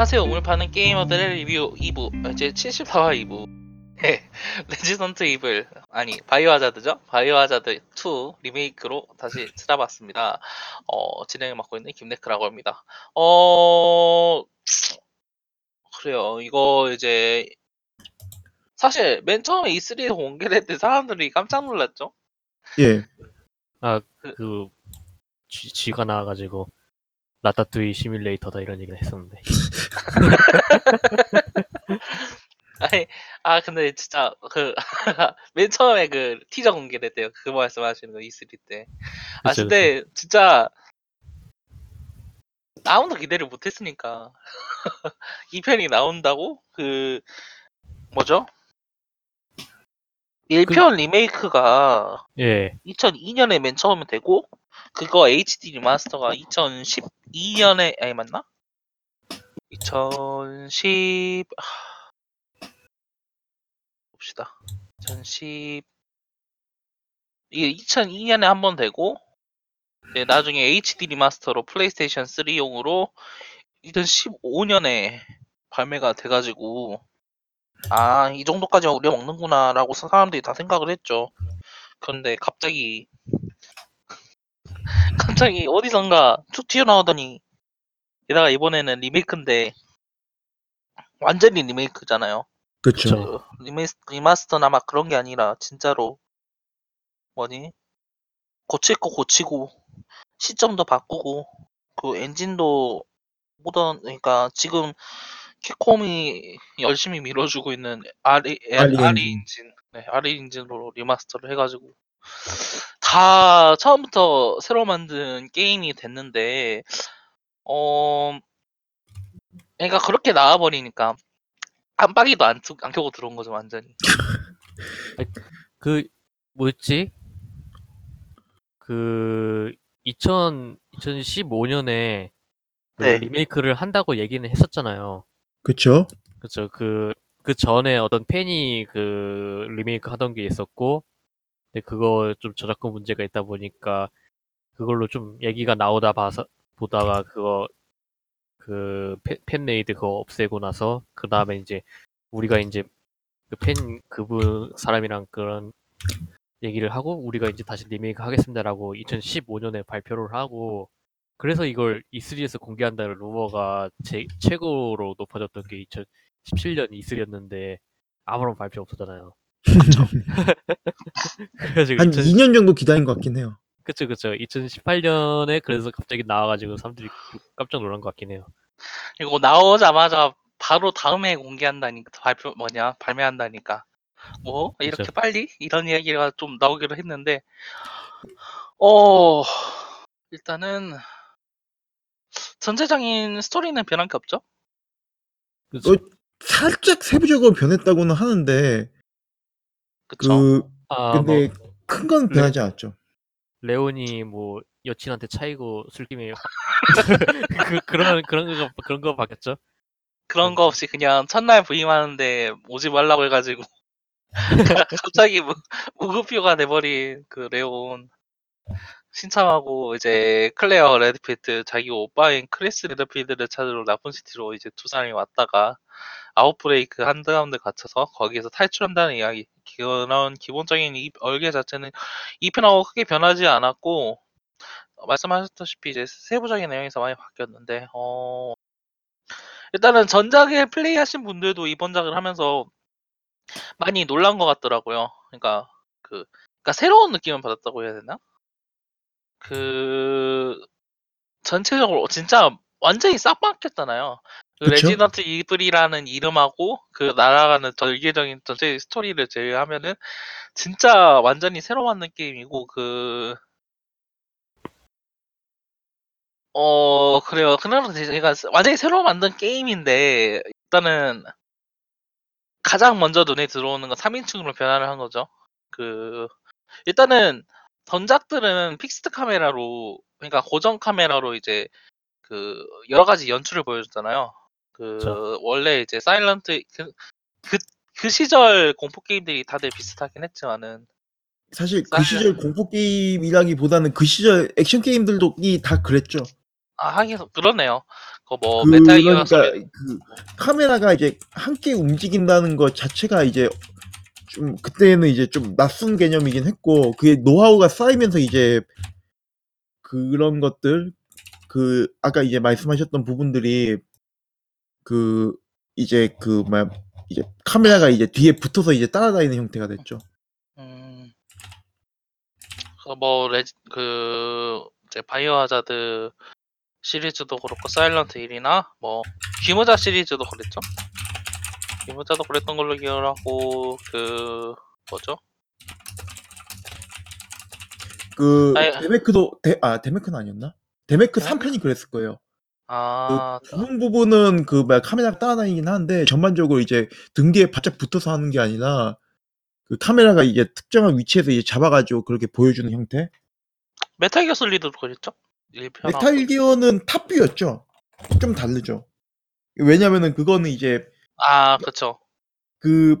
안녕하세요. 오늘 파는 게이머들의 리뷰 2부, 제 74화 2부. 네, 레지던트 이블, 아니, 바이오 하자드죠? 바이오 하자드 2 리메이크로 다시 찾아봤습니다. 어, 진행을 맡고 있는 김네크라고 합니다. 어, 그래요. 이거 이제, 사실 맨 처음에 E3에서 공개를 했을 때 사람들이 깜짝 놀랐죠? 예. 아, 그, 쥐, 쥐가 나와가지고, 라따뚜이 시뮬레이터다 이런 얘기를 했었는데. 아니, 아, 근데 진짜, 그, 맨 처음에 그 티저 공개됐대요. 그 말씀하시는 거, E3 때. 아, 그쵸, 근데, 진짜, 아무도 기대를 못했으니까. 이 편이 나온다고? 그, 뭐죠? 1편 리메이크가 예, 2002년에 맨 처음에 되고, 그거 HD 리마스터가 2012년에, 아니, 맞나? 2010, 봅시다. 2010 이게 2002년에 한 번 되고 이제 나중에 HD 리마스터로 플레이스테이션 3용으로 2015년에 발매가 돼가지고 아 이 정도까지 우리가 먹는구나라고 사람들이 다 생각을 했죠. 그런데 갑자기 갑자기 어디선가 툭 튀어나오더니 게다가 이번에는 리메이크인데 완전히 리메이크잖아요. 그쵸. 그 리메스, remaster나 막 그런 게 아니라 진짜로 뭐니 고칠 거 고치고 시점도 바꾸고 그 엔진도 모던 그러니까 지금 캡콤이 열심히 밀어주고 있는 RE RE. 엔진 네, RE 엔진으로 remaster를 해가지고 다 처음부터 새로 만든 게임이 됐는데 어 그러니까 그렇게 나와버리니까 깜빡이도 안, 끄- 안 켜고 들어온 거죠 완전히 그, 뭐였지? 그, 2000, 2015년에 그 네. 리메이크를 한다고 얘기는 했었잖아요. 그쵸. 그쵸. 그, 그 전에 어떤 팬이 그 리메이크 하던 게 있었고, 근데 그거 좀 저작권 문제가 있다 보니까 그걸로 좀 얘기가 나오다 봐서, 보다가 그거, 그 팬- fan-made 그거 없애고 나서, 그 다음에 이제 우리가 이제 그 팬, 그분 사람이랑 그런 얘기를 하고, 우리가 이제 다시 리메이크 하겠습니다라고 2015년에 발표를 하고, 그래서 이걸 E3에서 공개한다는 루머가 제, 최고로 높아졌던 게 2017년 E3였는데, 아무런 발표 없었잖아요. 그래가지고 한2000 2년 정도 기다린 것 같긴 해요. 그쵸, 그쵸. 2018년에 그래서 갑자기 나와가지고 사람들이 깜짝 놀란 것 같긴 해요. 이거 나오자마자 바로 다음에 공개한다니까 발표 뭐냐 발매한다니까 뭐 이렇게 그쵸. 빨리 이런 이야기가 좀 나오기로 했는데 어 일단은 전체적인 스토리는 변한 게 없죠 그쵸. 어, 살짝 세부적으로 변했다고는 하는데, 그쵸 그, 아, 근데 뭐, 큰건 네. 변하지 않았죠. 레온이 뭐, 여친한테 차이고 술김에 그, 그런, 그런 거, 그런 거 바뀌었죠? 그런 거 없이 그냥 첫날 부임하는데 오지 말라고 해가지고 갑자기 무, 무급휴가 돼버린 그 레온 신참하고 이제 클레어 레드필드 자기 오빠인 크리스 레드필드를 찾으러 라쿤 시티로 이제 두 사람이 왔다가 outbreak 한가운데 갇혀서 거기에서 탈출한다는 이야기 그런 기본적인 이 얼개 자체는 2편하고 크게 변하지 않았고 어, 말씀하셨다시피 이제 세부적인 내용에서 많이 바뀌었는데 어 일단은 전작에 플레이하신 분들도 이번 작을 하면서 많이 놀란 것 같더라고요. 그러니까 그 그러니까 새로운 느낌을 받았다고 해야 되나? 그 전체적으로 진짜 완전히 싹 바뀌었잖아요. 그 그쵸? 레지던트 이블이라는 이름하고 그 날아가는 전개적인 전체 스토리를 제외하면은 진짜 완전히 새로 만든 게임이고 그 어, 그래요. 그나마 제가 완전히 새로 만든 게임인데, 일단은, 가장 먼저 눈에 들어오는 건 3인칭으로 변화를 한 거죠. 그, 일단은, 전작들은 fixed 카메라로, 그러니까 고정 카메라로 이제, 그, 여러 가지 연출을 보여줬잖아요. 그, 그쵸. 원래 이제 사일런트, 그, 그, 그 시절 공포 게임들이 다들 비슷하긴 했지만은, 사실 그 사일- 시절 공포 게임이라기보다는 그 시절 액션 게임들도 이다 그랬죠. 아, 하긴, 그러네요. 그거 뭐 메탈 기어 그러니까 소리 그 카메라가 이제 함께 움직인다는 것 자체가 이제 좀 그때는 이제 좀 낯선 개념이긴 했고 그게 노하우가 쌓이면서 이제 그런 것들 그 아까 이제 말씀하셨던 부분들이 그 이제 그 뭐야 이제 카메라가 이제 뒤에 붙어서 이제 따라다니는 형태가 됐죠. 음. 그뭐 레지 그 이제 바이오 하자드 시리즈도 그렇고 사일런트 1이나 뭐 귀모자 시리즈도 그랬죠. 귀모자도 그랬던 걸로 기억을 하고 그 뭐죠? 그 아니, 데메크도 데, 아 데메크는 아니었나? 데메크 데메크? 3편이 그랬을 거예요. 아, 그 부분 부분은 그 뭐야 카메라가 따라다니긴 하는데 전반적으로 이제 등 뒤에 바짝 붙어서 하는 게 아니라 그 카메라가 이제 특정한 위치에서 이제 잡아가지고 그렇게 보여주는 형태. 메탈 기어 솔리드도 그랬죠. 1편 메탈 기어는 top view였죠. 좀 다르죠. 왜냐면은 그거는 이제 아, 그쵸. 그,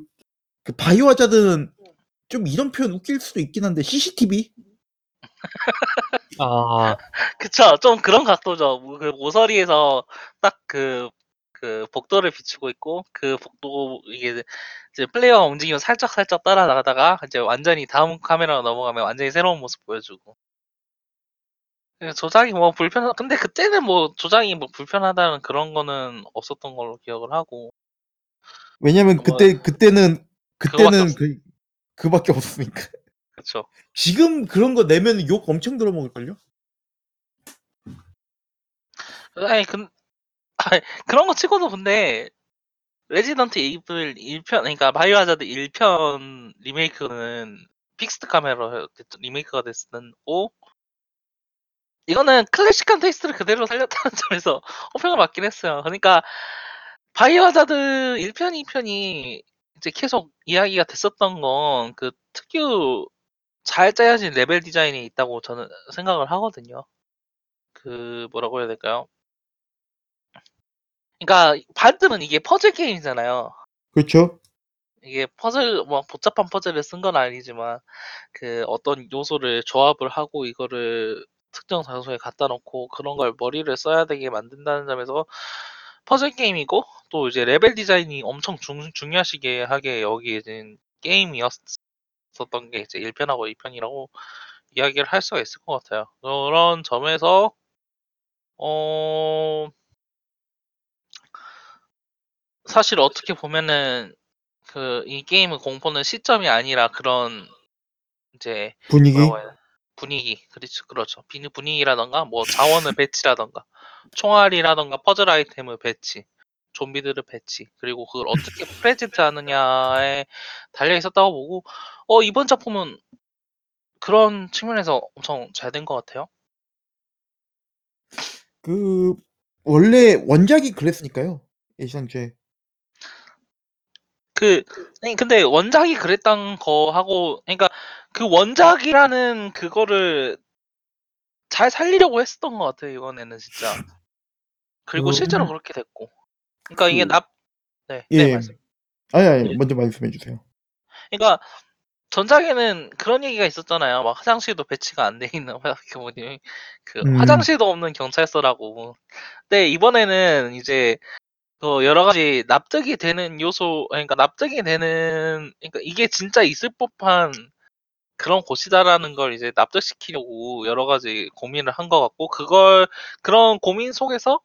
그 바이오 하자드는 좀 이런 표현 웃길 수도 있긴 한데 CCTV 아, 그쵸. 좀 그런 각도죠. 뭐, 그 모서리에서 딱 그, 그 복도를 비추고 있고, 그 복도, 이게 이제 플레이어가 움직이면 살짝 살짝 따라 나가다가, 이제 완전히 다음 카메라로 넘어가면 완전히 새로운 모습 보여주고. 그래서 조작이 뭐 불편하, 근데 그때는 뭐 조작이 뭐 불편하다는 그런 거는 없었던 걸로 기억을 하고. 왜냐면 그때 그때는 그거밖에 그때는 없- 그 그밖에 없으니까. 그쵸. 지금 그런 거 내면 욕 엄청 들어먹을걸요? 아니, 그, 아니, 그런 거 치고도 근데, 레지던트 이블 1편, 그러니까 바이오 하자드 1편 리메이크는 fixed 카메라로 됐- 리메이크가 됐고, 이거는 클래식한 taste를 그대로 살렸다는 점에서 호평을 받긴 했어요. 그러니까, 바이오 하자드 1편, 2편이 이제 계속 이야기가 됐었던 건 그 특유 잘 짜여진 레벨 디자인이 있다고 저는 생각을 하거든요. 그, 뭐라고 해야 될까요? 그러니까 반쯤은 이게 퍼즐 게임이잖아요. 그렇죠. 이게 퍼즐 뭐 복잡한 퍼즐을 쓴 건 아니지만 그 어떤 요소를 조합을 하고 이거를 특정 장소에 갖다 놓고 그런 걸 머리를 써야 되게 만든다는 점에서 퍼즐 게임이고 또 이제 레벨 디자인이 엄청 중, 중요시게 하게 여기진 게임이었 었던 게 이제 1편하고 2편이라고 이야기를 할 수가 있을 것 같아요. 그런 점에서 어 사실 어떻게 보면은 그 이 게임의 공포는 시점이 아니라 그런 이제 분위기. 분위기 그렇죠 그렇죠 비- 분위기라던가 뭐 자원을 배치라던가 총알이라던가 퍼즐 아이템을 배치 좀비들을 배치 그리고 그걸 어떻게 present 하느냐에 달려 있었다고 보고 어 이번 작품은 그런 측면에서 엄청 잘 된 것 같아요 그 원래 원작이 그랬으니까요. 예시상제. 그 아니, 근데 원작이 그랬던 거 하고 그러니까 그 원작이라는 그거를 잘 살리려고 했었던 것 같아요 이번에는 진짜 그리고 그- 실제로 그렇게 됐고 그러니까 이게 그- 납 네, 네 예. 말씀. 아니 아니 먼저 말씀해 주세요. 그러니까 전작에는 그런 얘기가 있었잖아요 막 화장실도 배치가 안 돼 있는 화장실이 그 음. 화장실도 없는 경찰서라고 근데 이번에는 이제 그 여러 가지 납득이 되는 요소 그러니까 납득이 되는 그러니까 이게 진짜 있을 법한 그런 곳이다라는 걸 이제 납득시키려고 여러 가지 고민을 한 것 같고 그걸 그런 고민 속에서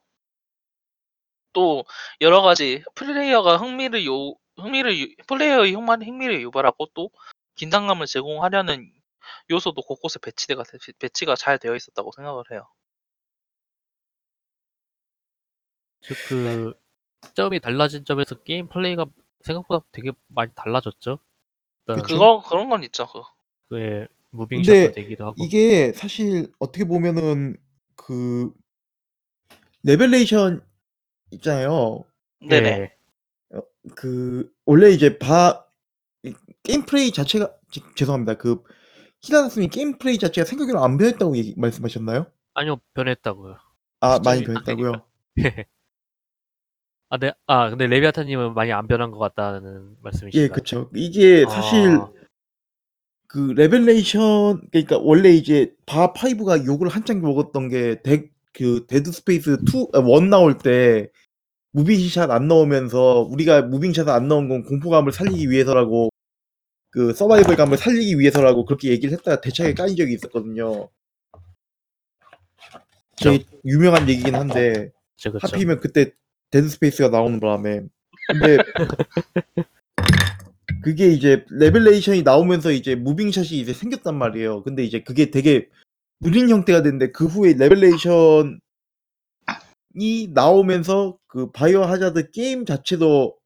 또 여러 가지 플레이어가 흥미를 요 흥미를 유- 플레이어의 흥만 흥미를 유발하고 또 긴장감을 제공하려는 요소도 곳곳에 배치가 배치가 잘 되어 있었다고 생각을 해요. 즉 그 점이 달라진 점에서 게임 플레이가 생각보다 되게 많이 달라졌죠. 그거 그런 건 있죠. 그. 그 moving 근데 shot도 되기도 하고. 이게 사실 어떻게 보면은 그 레벨레이션 있잖아요. 네네. 예. 그 원래 이제 바 이- 게임 플레이 자체가 지- 죄송합니다. 그 히라나스님 게임 플레이 자체가 생각외로 안 변했다고 얘기, 말씀하셨나요? 아니요 변했다고요. 아 시점이 많이 안 변했다고요? 아, 네, 아 근데 레비아타님은 많이 안 변한 것 같다는 말씀이신가요? 예, 그쵸. 이게 사실 아, 그 레벨레이션 그러니까 원래 이제 바하 5가 욕을 한창 먹었던 게 대, 그 데드 스페이스 2, 아, 1 나올 때 moving shot 안 넣으면서 우리가 moving shot 안 넣은 건 공포감을 살리기 위해서라고 그 서바이벌감을 살리기 위해서라고 그렇게 얘기를 했다가 대차게 까인 적이 있었거든요. 되게 유명한 얘기긴 한데 그쵸, 그쵸. 하필이면 그때 데드 스페이스가 나오는 바람에 근데 그게 이제 레벨레이션이 나오면서 이제 moving shot이 이제 생겼단 말이에요. 근데 이제 그게 되게 느린 형태가 됐는데 그 후에 레벨레이션이 나오면서 그 바이오 하자드 게임 자체도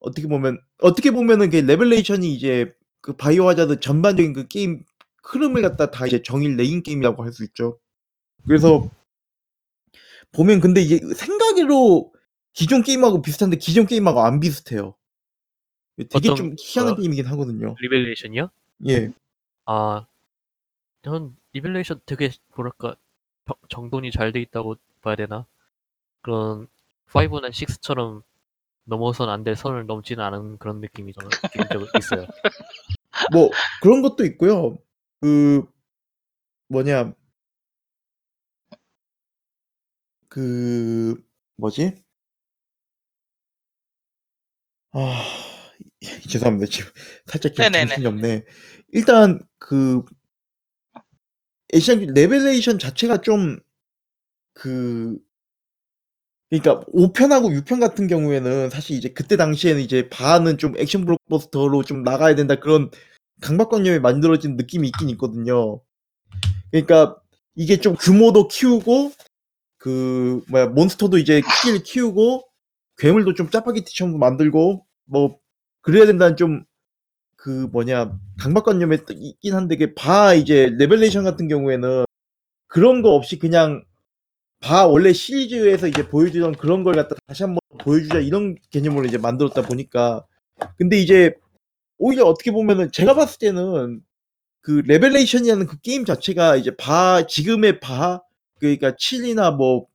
어떻게 보면 어떻게 보면은 그 레벨레이션이 이제 그 바이오 하자드 전반적인 그 게임 흐름을 갖다 다 이제 정의를 내린 게임이라고 할 수 있죠. 그래서 보면 근데 이게 생각 외로 기존 게임하고 비슷한데 기존 게임하고 안 비슷해요. 되게 어떤, 좀 희한한 어, 게임이긴 하거든요. 리벨레이션이요? 예. 아, 전 리벨레이션 되게 뭐랄까 정- 정돈이 잘 돼 있다고 봐야 되나? 그런 5나 6처럼 넘어선 안 될 선을 넘지는 않은 그런 느낌이 저는 개인적으로 있어요. 뭐 그런 것도 있고요. 그 뭐냐 그 뭐지? 아 죄송합니다. 지금 살짝 지금 네네네. 정신이 없네. 일단 그 에시안 레벨레이션 자체가 좀 그 그러니까 5편하고 6편 같은 경우에는 사실 이제 그때 당시에는 이제 바하는 좀 액션 블록버스터로 좀 나가야 된다 그런 강박관념이 만들어진 느낌이 있긴 있거든요. 그러니까 이게 좀 규모도 키우고 그 뭐야 몬스터도 이제 크기를 키우고 괴물도 좀 짜파게티처럼 만들고 뭐 그래야 된다는 좀 그 뭐냐 강박관념에 있긴 한데 그 바하 이제 레벨레이션 같은 경우에는 그런 거 없이 그냥 바하 원래 시리즈에서 이제 보여주던 그런 걸 갖다 다시 한번 보여주자 이런 개념으로 이제 만들었다 보니까. 근데 이제 오히려 어떻게 보면은 제가 봤을 때는 그 레벨레이션이라는 그 게임 자체가 이제 바하 지금의 바하 그러니까 7이나 뭐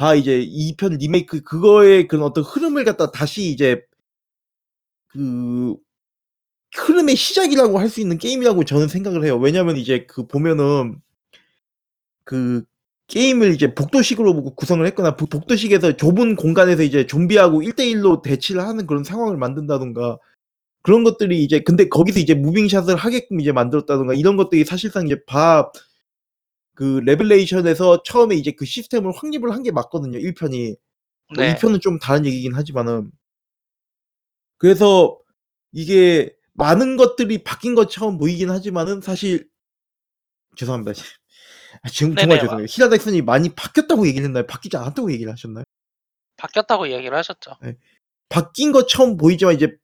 바하 이제 2편 리메이크 그거의 그런 어떤 흐름을 갖다 다시 이제 그 흐름의 시작이라고 할 수 있는 게임이라고 저는 생각을 해요. 왜냐면 이제 그 보면은 그 게임을 이제 복도식으로 보고 구성을 했거나 복- 복도식에서 좁은 공간에서 이제 좀비하고 1대1로 대치를 하는 그런 상황을 만든다던가 그런 것들이 이제 근데 거기서 이제 무빙샷을 하게끔 이제 만들었다던가 이런 것들이 사실상 이제 바그 레벨레이션에서 처음에 이제 그 시스템을 확립을 한 게 맞거든요. 1편이. 뭐 네. 2편은 좀 다른 얘기긴 하지만은 그래서 이게 많은 것들이 바뀐 것처럼 보이긴 하지만은 사실 죄송합니다. 아, 지금 정말 네네. 죄송해요. 히라다 엑슨이 많이 바뀌었다고 얘기를 했나요? 바뀌지 않았다고 얘기를 하셨나요? 바뀌었다고 얘기를 하셨죠. 바뀐 것처럼 보이지만 이제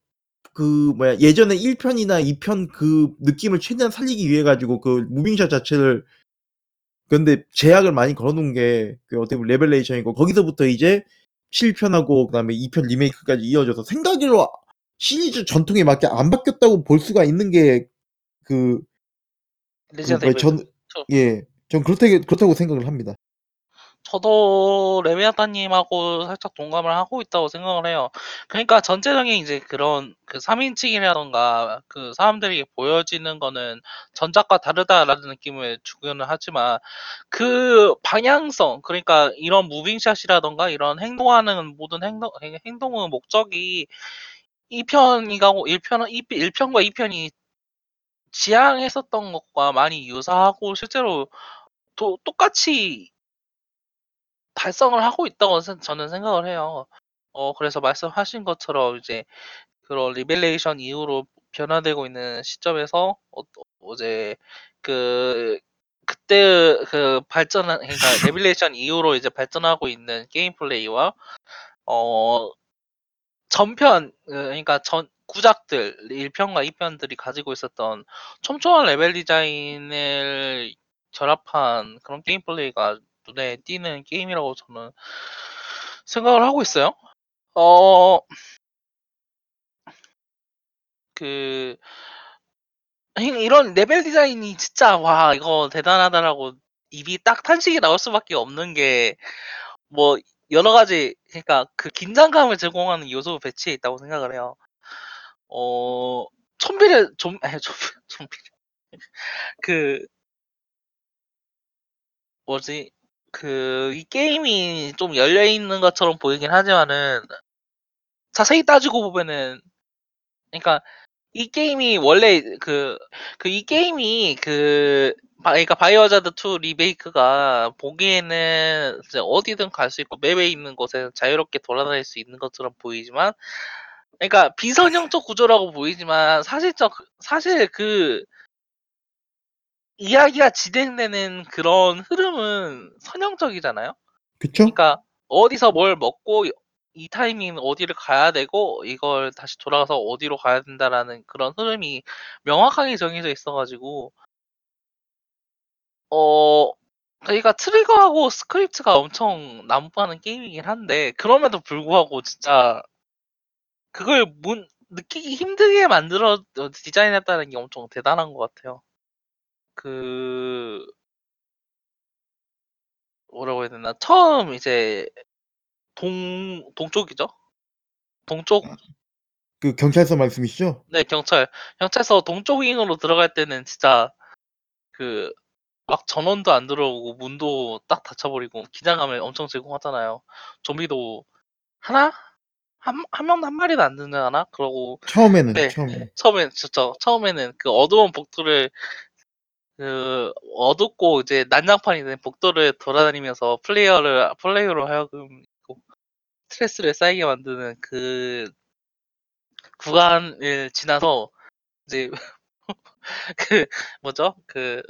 그 뭐야 예전에 1편이나 2편 그 느낌을 최대한 살리기 위해 가지고 그 moving shot 자체를 근데 제약을 많이 걸어놓은 게 그 어떻게 보면 레벨레이션이고 거기서부터 이제 7편하고 그다음에 2편 리메이크까지 이어져서 생각 외로 시리즈 전통에 맞게 안 바뀌었다고 볼 수가 있는 게 그 그 리젠드 뭐야, 이블. 전 예, 전 그렇다고 그렇다고 생각을 합니다. 저도 레베아타님하고 살짝 동감을 하고 있다고 생각을 해요. 그러니까 전체적인 이제 그런 그 3인칭이라던가 그 사람들에게 보여지는 거는 전작과 다르다라는 느낌을 주기는 하지만 그 방향성, 그러니까 이런 무빙샷이라던가 이런 행동하는 모든 행동, 행동의 목적이 2편이고 1편은 1편과 2편이 지향했었던 것과 많이 유사하고 실제로 또 똑같이 달성을 하고 있다고 저는 생각을 해요. 어, 그래서 말씀하신 것처럼 이제 그런 리벨레이션 이후로 변화되고 있는 시점에서 어, 어제 그 그때 그 발전한 그러니까 레벨레이션 이후로 이제 발전하고 있는 게임 플레이와 어 전편 그, 그러니까 전 구작들 1편과 2편들이 가지고 있었던 촘촘한 레벨 디자인을 결합한 그런 게임 플레이가 눈에 띄는 게임이라고 저는 생각을 하고 있어요. 어, 그, 이- 이런 레벨 디자인이 진짜, 와, 이거 대단하다라고 입이 딱 탄식이 나올 수밖에 없는 게, 뭐, 여러 가지, 그러니까 그 긴장감을 제공하는 요소 배치에 있다고 생각을 해요. 어, 좀비를, 좀, 아니, 좀, 좀비. 그, 뭐지, 그 이 게임이 좀 열려 있는 것처럼 보이긴 하지만은 자세히 따지고 보면은 그러니까 이 게임이 원래 그 그 이 게임이 그 바- 그러니까 바이오하자드 2 리메이크가 보기에는 어디든 갈 수 있고 맵에 있는 곳에 자유롭게 돌아다닐 수 있는 것처럼 보이지만 그러니까 비선형적 구조라고 보이지만 사실적 사실 그 이야기가 진행되는 그런 흐름은 선형적이잖아요. 그쵸? 그러니까 어디서 뭘 먹고 이 타이밍 어디를 가야 되고 이걸 다시 돌아가서 어디로 가야 된다라는 그런 흐름이 명확하게 정해져 있어가지고 어 그러니까 트리거하고 스크립트가 엄청 난무하는 게임이긴 한데 그럼에도 불구하고 진짜 그걸 문, 느끼기 힘들게 만들어 어, 디자인했다는 게 엄청 대단한 것 같아요. 그 뭐라고 해야 되나 처음 이제 동 동쪽이죠. 동쪽 그 경찰서 말씀이시죠? 네 경찰 경찰서 동쪽 윙으로 들어갈 때는 진짜 그 막 전원도 안 들어오고 문도 딱 닫혀버리고 긴장감을 엄청 제공하잖아요. 좀비도 하나 한 한 명도 한 마리도 안 드는 하나 그러고 처음에는 네. 처음에 처음엔 진짜 처음에는 그 어두운 복도를 그 어둡고 이제 난장판이 된 복도를 돌아다니면서 플레이어를 플레이어로 하여금 그 스트레스를 쌓이게 만드는 그 구간을 지나서 이제 그 뭐죠 그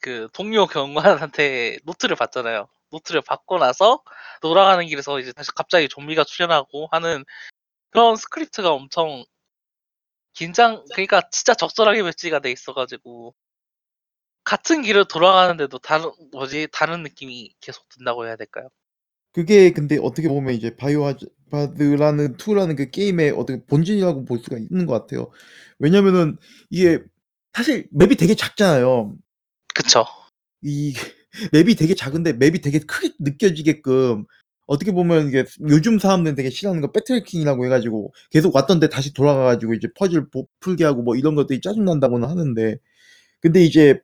그 동료 경관한테 노트를 받잖아요. 노트를 받고 나서 돌아가는 길에서 이제 다시 갑자기 좀비가 출현하고 하는 그런 스크립트가 엄청 긴장 그러니까 진짜 적절하게 배치가 돼 있어가지고 같은 길을 돌아가는데도 다른 뭐지 다른 느낌이 계속 든다고 해야 될까요? 그게 근데 어떻게 보면 이제 바이오하자드라는 2라는 그 게임의 어떻게 본질이라고 볼 수가 있는 것 같아요. 왜냐면은 이게 사실 맵이 되게 작잖아요. 그쵸? 이 맵이 되게 작은데 맵이 되게 크게 느껴지게끔 어떻게 보면 이게 요즘 사람들은 되게 싫어하는 거 백트래킹이라고 해가지고 계속 왔던 데 다시 돌아가가지고 이제 퍼즐 보- 풀게 하고 뭐 이런 것들이 짜증난다고는 하는데 근데 이제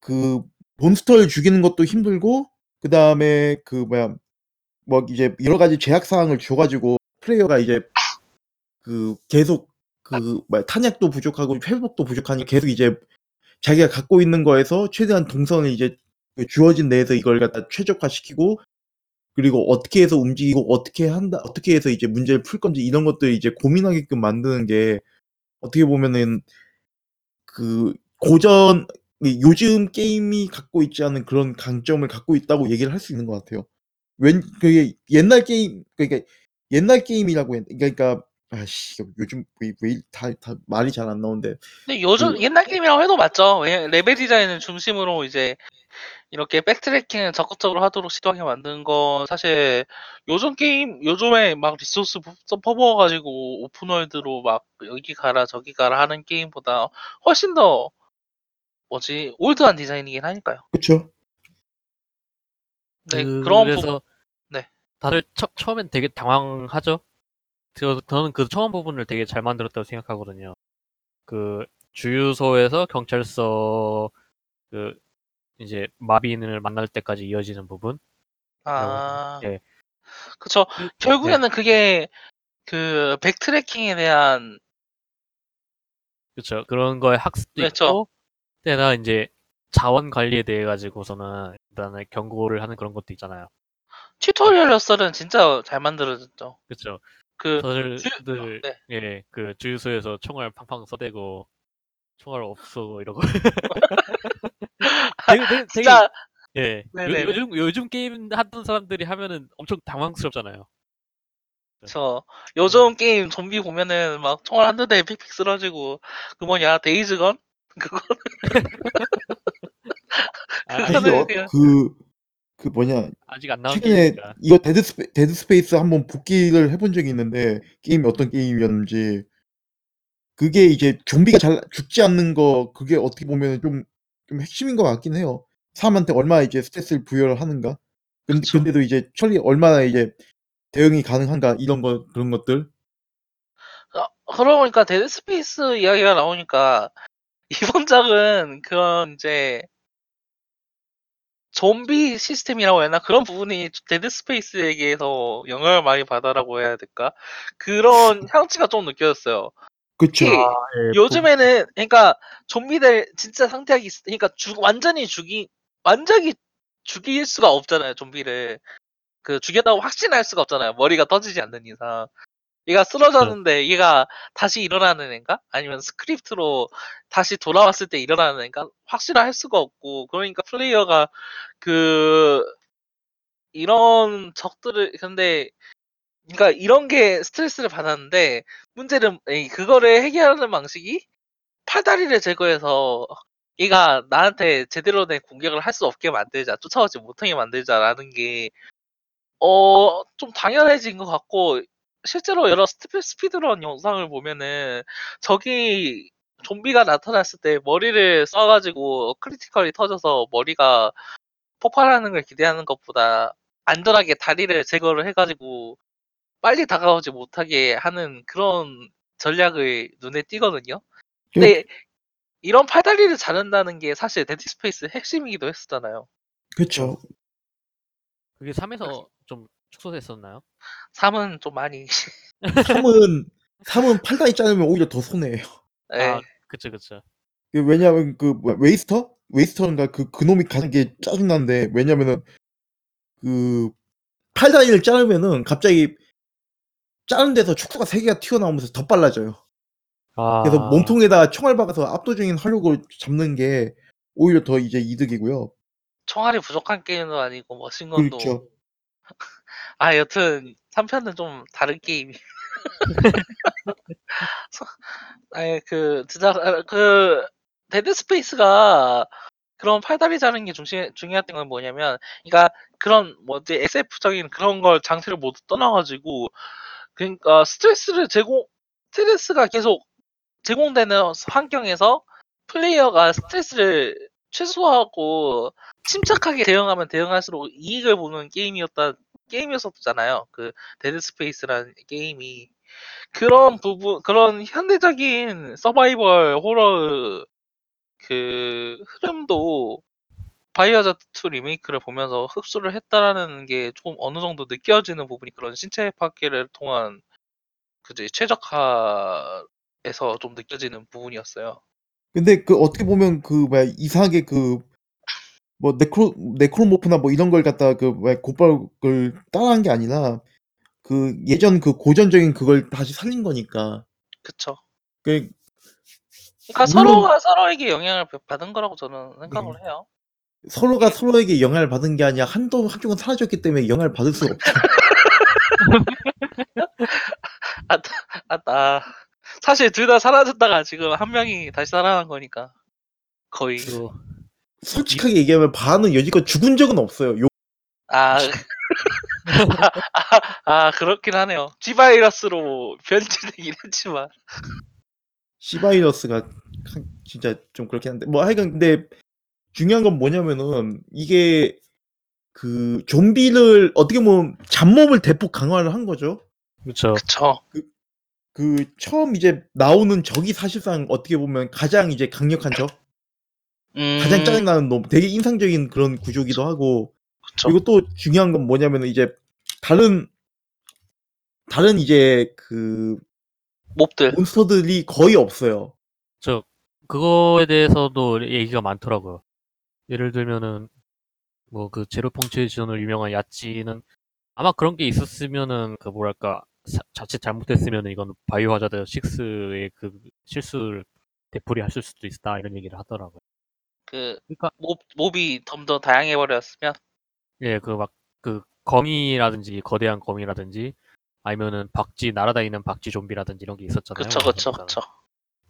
그 몬스터를 죽이는 것도 힘들고 그 다음에 그 뭐야 뭐 이제 여러 가지 제약 사항을 줘가지고 플레이어가 이제 그 계속 그 뭐야 탄약도 부족하고 회복도 부족하니 계속 이제 자기가 갖고 있는 거에서 최대한 동선을 이제 그 주어진 내에서 이걸 갖다 최적화시키고 그리고 어떻게 해서 움직이고 어떻게 한다 어떻게 해서 이제 문제를 풀 건지 이런 것들 이제 고민하게끔 만드는 게 어떻게 보면은 그 고전 이 요즘 게임이 갖고 있지 않은 그런 강점을 갖고 있다고 얘기를 할 수 있는 것 같아요. 웬 그게 옛날 게임 그러니까 옛날 게임이라고 했 그러니까 아씨 요즘 왜다 다 말이 잘 안 나오는데 근데 요즘 그- 옛날 게임이라고 해도 맞죠. 왜 레벨 디자인을 중심으로 이제 이렇게 backtracking을 적극적으로 하도록 시도하게 만든 건 사실 요즘 게임 요즘에 막 resource 부- 퍼부어가지고 open world로 막 여기 가라 저기 가라 하는 게임보다 훨씬 더 뭐지 올드한 디자인이긴 하니까요. 그쵸? 네 그런 부분 네. 다들 처, 처음엔 되게 당황하죠. 저, 저는 그 처음 부분을 되게 잘 만들었다고 생각하거든요. 그 주유소에서 경찰서 그 이제 마비인을 만날 때까지 이어지는 부분. 아 예. 그쵸 그- 결국에는 그게 그 backtracking에 대한 그렇죠. 그런 거에 학습도 그렇죠. 있고, 때나 이제 자원 관리에 대해 가지고서는 일단은 경고를 하는 그런 것도 있잖아요. tutorial 요소는 진짜 잘 만들어졌죠. 그렇죠. 그 저들들 네. 예, 그 주유소에서 총알 팡팡 써대고 총알 없어 이러고. 되게, 되게, 되게 진짜 예. 요, 네네네. 요 즘 요즘 게임 하던 사람들이 하면은 엄청 당황스럽잖아요. 저 요즘 게임 좀비 보면은 막 총알 한두 대에 픽픽 쓰러지고 그 뭐냐 Days Gone 그거 아, 아니 그거는 어, 그냥- 그, 그 뭐냐 아직 안 나온 최근에 게임이니까. 이거 Dead Spa-, Dead Space 한번 복기를 해 본 적이 있는데 게임이 어떤 게임이었는지 그게 이제 좀비가 잘 죽지 않는 거 그게 어떻게 보면 좀, 좀 핵심인 것 같긴 해요. 사람한테 얼마나 이제 스트레스를 부여를 하는가. 근데, 그쵸. 근데도 이제 처리 얼마나 이제 대응이 가능한가 이런 거 그런 것들. 어, 그러고 보니까 Dead Space 이야기가 나오니까 이번 작은 그런 이제 좀비 시스템이라고 해야 하나? 그런 부분이 Dead Space에게서 영향을 많이 받아라고 해야 될까? 그런 향취가 좀 느껴졌어요. 그쵸. 특히 예, 요즘에는 그러니까 좀비들 진짜 상대하기 있- 그러니까 죽 완전히 죽이 완전히 죽일 수가 없잖아요 좀비를. 그 죽였다고 확신할 수가 없잖아요 머리가 터지지 않는 이상 얘가 쓰러졌는데 얘가 다시 일어나는 애인가? 아니면 스크립트로 다시 돌아왔을 때 일어나는 애인가? 확신을 할 수가 없고 그러니까 플레이어가 그 이런 적들을 근데 그러니까 이런 게 스트레스를 받았는데 문제는 이- 그거를 해결하는 방식이 팔다리를 제거해서 얘가 나한테 제대로 된 공격을 할 수 없게 만들자, 쫓아오지 못하게 만들자라는 게, 어, 좀 당연해진 것 같고, 실제로 여러 스피- 스피드런 영상을 보면은, 저기, 좀비가 나타났을 때 머리를 쏴가지고 크리티컬이 터져서 머리가 폭발하는 걸 기대하는 것보다 안전하게 다리를 제거를 해가지고 빨리 다가오지 못하게 하는 그런 전략을 눈에 띄거든요. 근데 이런 팔다리를 자른다는 게 사실 Dead Space 핵심이기도 했었잖아요. 그쵸. 그게 3에서 좀 축소됐었나요? 3은 좀 많이. 3은 3은 팔다리 자르면 오히려 더 손해예요. 예. 아, 그쵸, 그쵸. 그 왜냐면 그 뭐야, Waster? Waster인가 그 그놈이 가는 게 짜증난데 왜냐면은 그 팔다리를 자르면은 갑자기 자른 데서 촉수가 세 개가 튀어나오면서 더 빨라져요. 아, 그래서 몸통에다가 총알 박아서 압도적인 화력을 잡는 게 오히려 더 이제 이득이고요. 총알이 부족한 게임도 아니고 machine gun도. 그렇죠. 아 여튼 3편은 좀 다른 게임이. 아니 그 진짜 그 Dead Space가 그런 팔다리 자르는 게 중시, 중요했던 건 뭐냐면, 그러니까 그런 뭐지 SF적인 그런 걸 장치를 모두 떠나가지고, 그러니까 스트레스를 제공 스트레스가 계속 제공되는 환경에서 플레이어가 스트레스를 최소화하고 침착하게 대응하면 대응할수록 이익을 보는 게임이었다 게임이었었잖아요. 그 Dead Space라는 게임이 그런 부분 그런 현대적인 서바이벌 호러 그 흐름도 바이오하자드 2 리메이크를 보면서 흡수를 했다라는 게 좀 어느 정도 느껴지는 부분이 그런 신체 파괴를 통한 그지 최적화에서 좀 느껴지는 부분이었어요. 근데 그 어떻게 보면 그 뭐야 이상하게 그 뭐 네크로 네크로모프나 뭐 이런 걸 갖다 그 뭐야 곧발을 따라한 게 아니라 그 예전 그 고전적인 그걸 다시 살린 거니까. 그쵸. 그 그러니까 물론- 서로가 서로에게 영향을 받은 거라고 저는 생각을 해요. 서로가 서로에게 영향을 받은 게 아니라 한도 한쪽은 사라졌기 때문에 영향을 받을 수 없죠. 아, 나 사실 둘 다 사라졌다가 지금 한 명이 다시 살아난 거니까 거의 또 솔직하게 얘기하면 바는 여지껏 죽은 적은 없어요. 요 아, 아, 아 그렇긴 하네요. G바이러스로 변질되긴 했지만 시바이러스가 진짜 좀 그렇긴 한데 뭐 하여간 근데 중요한 건 뭐냐면은 이게 그 좀비를 어떻게 보면 잡몹을 대폭 강화를 한 거죠. 그쵸. 그쵸. 그 처음 이제 나오는 적이 사실상 어떻게 보면 가장 이제 강력한 적, 음, 가장 짜증나는 놈, 되게 인상적인 그런 구조기도 하고 그쵸. 그리고 또 중요한 건 뭐냐면은 이제 다른 다른 이제 그 몹들 몬스터들이 거의 없어요. 저 그거에 대해서도 얘기가 많더라고요. 예를 들면은 뭐 그 제로 펑치의 지원으로 유명한 야찌는 아마 그런 게 있었으면은 그 뭐랄까 사- 자칫 잘못됐으면은 이건 바이오 하자드 6의 그 실수를 되풀이했을 수도 있다 이런 얘기를 하더라고요. 그 그러니까 mob, mob이 좀 더 다양해 버렸으면 예, 그 막 그 거미라든지 거대한 거미라든지 아니면은 박쥐 날아다니는 박쥐 좀비라든지 이런 게 있었잖아요. 그쵸 그쵸 원작에서는. 그쵸.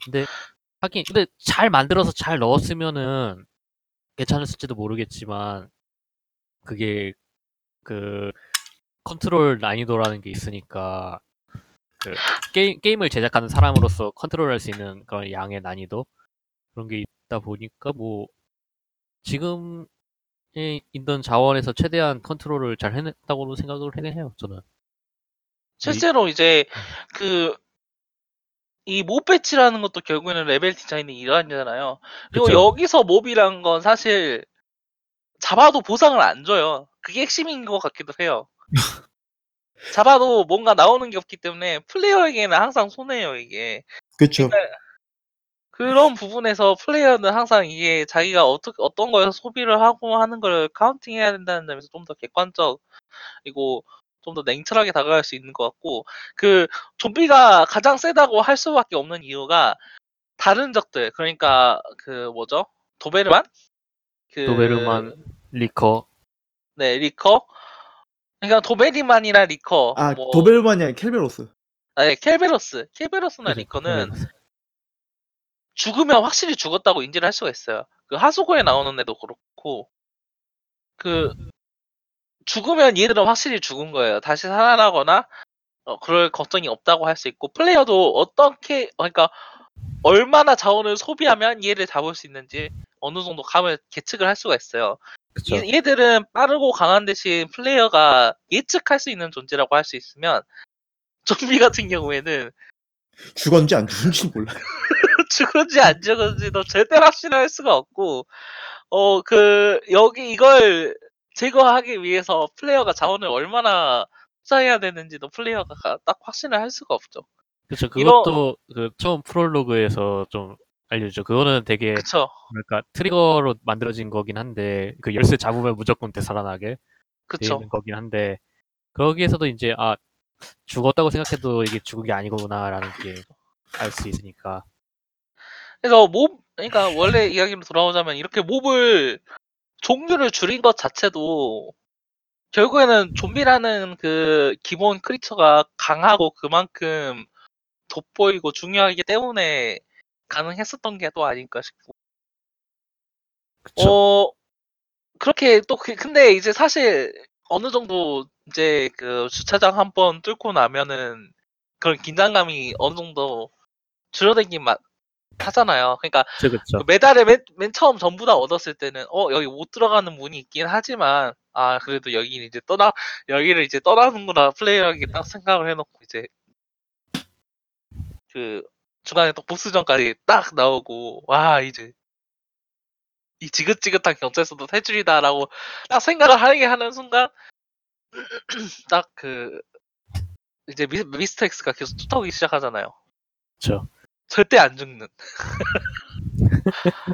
근데 하긴 근데 잘 만들어서 잘 넣었으면은 괜찮았을지도 모르겠지만 그게 그 컨트롤 난이도라는 게 있으니까 그 게임 게임을 제작하는 사람으로서 컨트롤 할 수 있는 그런 양의 난이도 그런 게 있다 보니까 뭐 지금 있던 자원에서 최대한 컨트롤을 잘 해냈다고는 생각을 하긴 해요 저는 실제로 이제 그 이 mob 배치라는 것도 결국에는 레벨 디자인의 일환이잖아요. 그리고 그쵸. 여기서 mob이란 건 사실 잡아도 보상을 안 줘요. 그게 핵심인 것 같기도 해요. 잡아도 뭔가 나오는 게 없기 때문에 플레이어에게는 항상 손해예요, 이게. 그쵸. 그런 부분에서 플레이어는 항상 이게 자기가 어떻게 어떤 거에서 소비를 하고 하는 걸 counting해야 된다는 점에서 좀 더 객관적이고 좀 더 냉철하게 다가갈 수 있는 것 같고 그 좀비가 가장 세다고 할 수밖에 없는 이유가 다른 적들. 그러니까 그 뭐죠? 도베르만? 그 도베르만, 리커, 네 리커. 그러니까 도베르만이나 리커. 아 뭐, 도벨만이 아니라 켈베로스. 아, 네, 켈베로스. 켈베로스나 리커는 도베르만. 죽으면 확실히 죽었다고 인지를 할 수가 있어요. 그 하수구에 나오는 애도 그렇고 그 죽으면 얘들은 확실히 죽은 거예요. 다시 살아나거나 어, 그럴 걱정이 없다고 할 수 있고 플레이어도 어떻게 그러니까 얼마나 자원을 소비하면 얘를 잡을 수 있는지 어느 정도 감을 계측을 할 수가 있어요. 그쵸. 얘, 얘들은 빠르고 강한 대신 플레이어가 예측할 수 있는 존재라고 할 수 있으면 좀비 같은 경우에는 죽었는지 안 죽은지 몰라. 죽은지 안 죽은지도 절대 확신할 수가 없고, 어, 그, 여기 이걸 제거하기 위해서 플레이어가 자원을 얼마나 투자해야 되는지도 플레이어가 가- 딱 확신을 할 수가 없죠. 그쵸. 이런- 그것도 그 처음 프롤로그에서 좀 알려주죠. 그거는 되게 그쵸. 그러니까 트리거로 만들어진 거긴 한데 그 열쇠 잡으면 무조건 되살아나게. 있는 거긴 한데 거기에서도 이제 아 죽었다고 생각해도 이게 죽은 게 아니구나라는 게 알 수 있으니까 그래서 몹, 그러니까 원래 이야기로 돌아오자면 이렇게 몹을 종류를 줄인 것 자체도 결국에는 좀비라는 그 기본 크리처가 강하고 그만큼 돋보이고 중요하기 때문에 가능했었던 게 또 아닐까 싶고. 그쵸. 어, 그렇게 또, 그- 근데 이제 사실 어느 정도 이제 그 주차장 한 번 뚫고 나면은 그런 긴장감이 어느 정도 줄어들긴 마- 하잖아요. 그러니까 그쵸 그쵸. 그 메달을 맨, 맨 처음 전부 다 얻었을 때는 어 여기 못 들어가는 문이 있긴 하지만 아 그래도 여기는 이제 떠나 여기를 이제 떠나는구나 플레이어에게 딱 생각을 해놓고 이제 그 중간에 또 보스전까지 딱 나오고 와 이제 이 지긋지긋한 경찰서도 세 줄이다라고 딱 생각을 하게 하는 순간 딱 그 이제 미, 미스터 엑스가 계속 쫓아오기 시작하잖아요. 그쵸. 절대 안 죽는.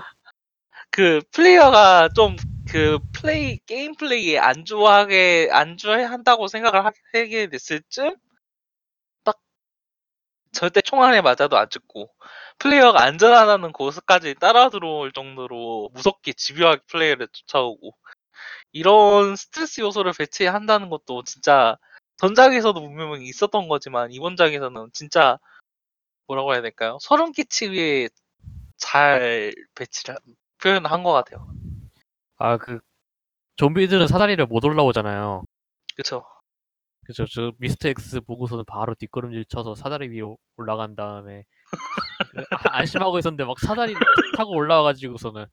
그 플레이어가 좀 그 플레이 게임 플레이에 안주하게 안주한다고 생각을 하게 됐을 쯤 딱 절대 총알에 맞아도 안 죽고 플레이어가 안전하다는 곳까지 따라 들어올 정도로 무섭게 집요하게 플레이어를 쫓아오고 이런 스트레스 요소를 배치한다는 것도 진짜 전작에서도 분명히 있었던 거지만 이번 작에서는 진짜 뭐라고 해야 될까요? 소름 끼치게 잘 배치를 표현한 것 같아요. 아 그 좀비들은 사다리를 못 올라오잖아요. 그쵸? 그쵸. 저 미스터 X 보고서는 바로 뒷걸음질 쳐서 사다리 위로 올라간 다음에 그 아- 안심하고 있었는데 막 사다리 타고 올라와가지고서는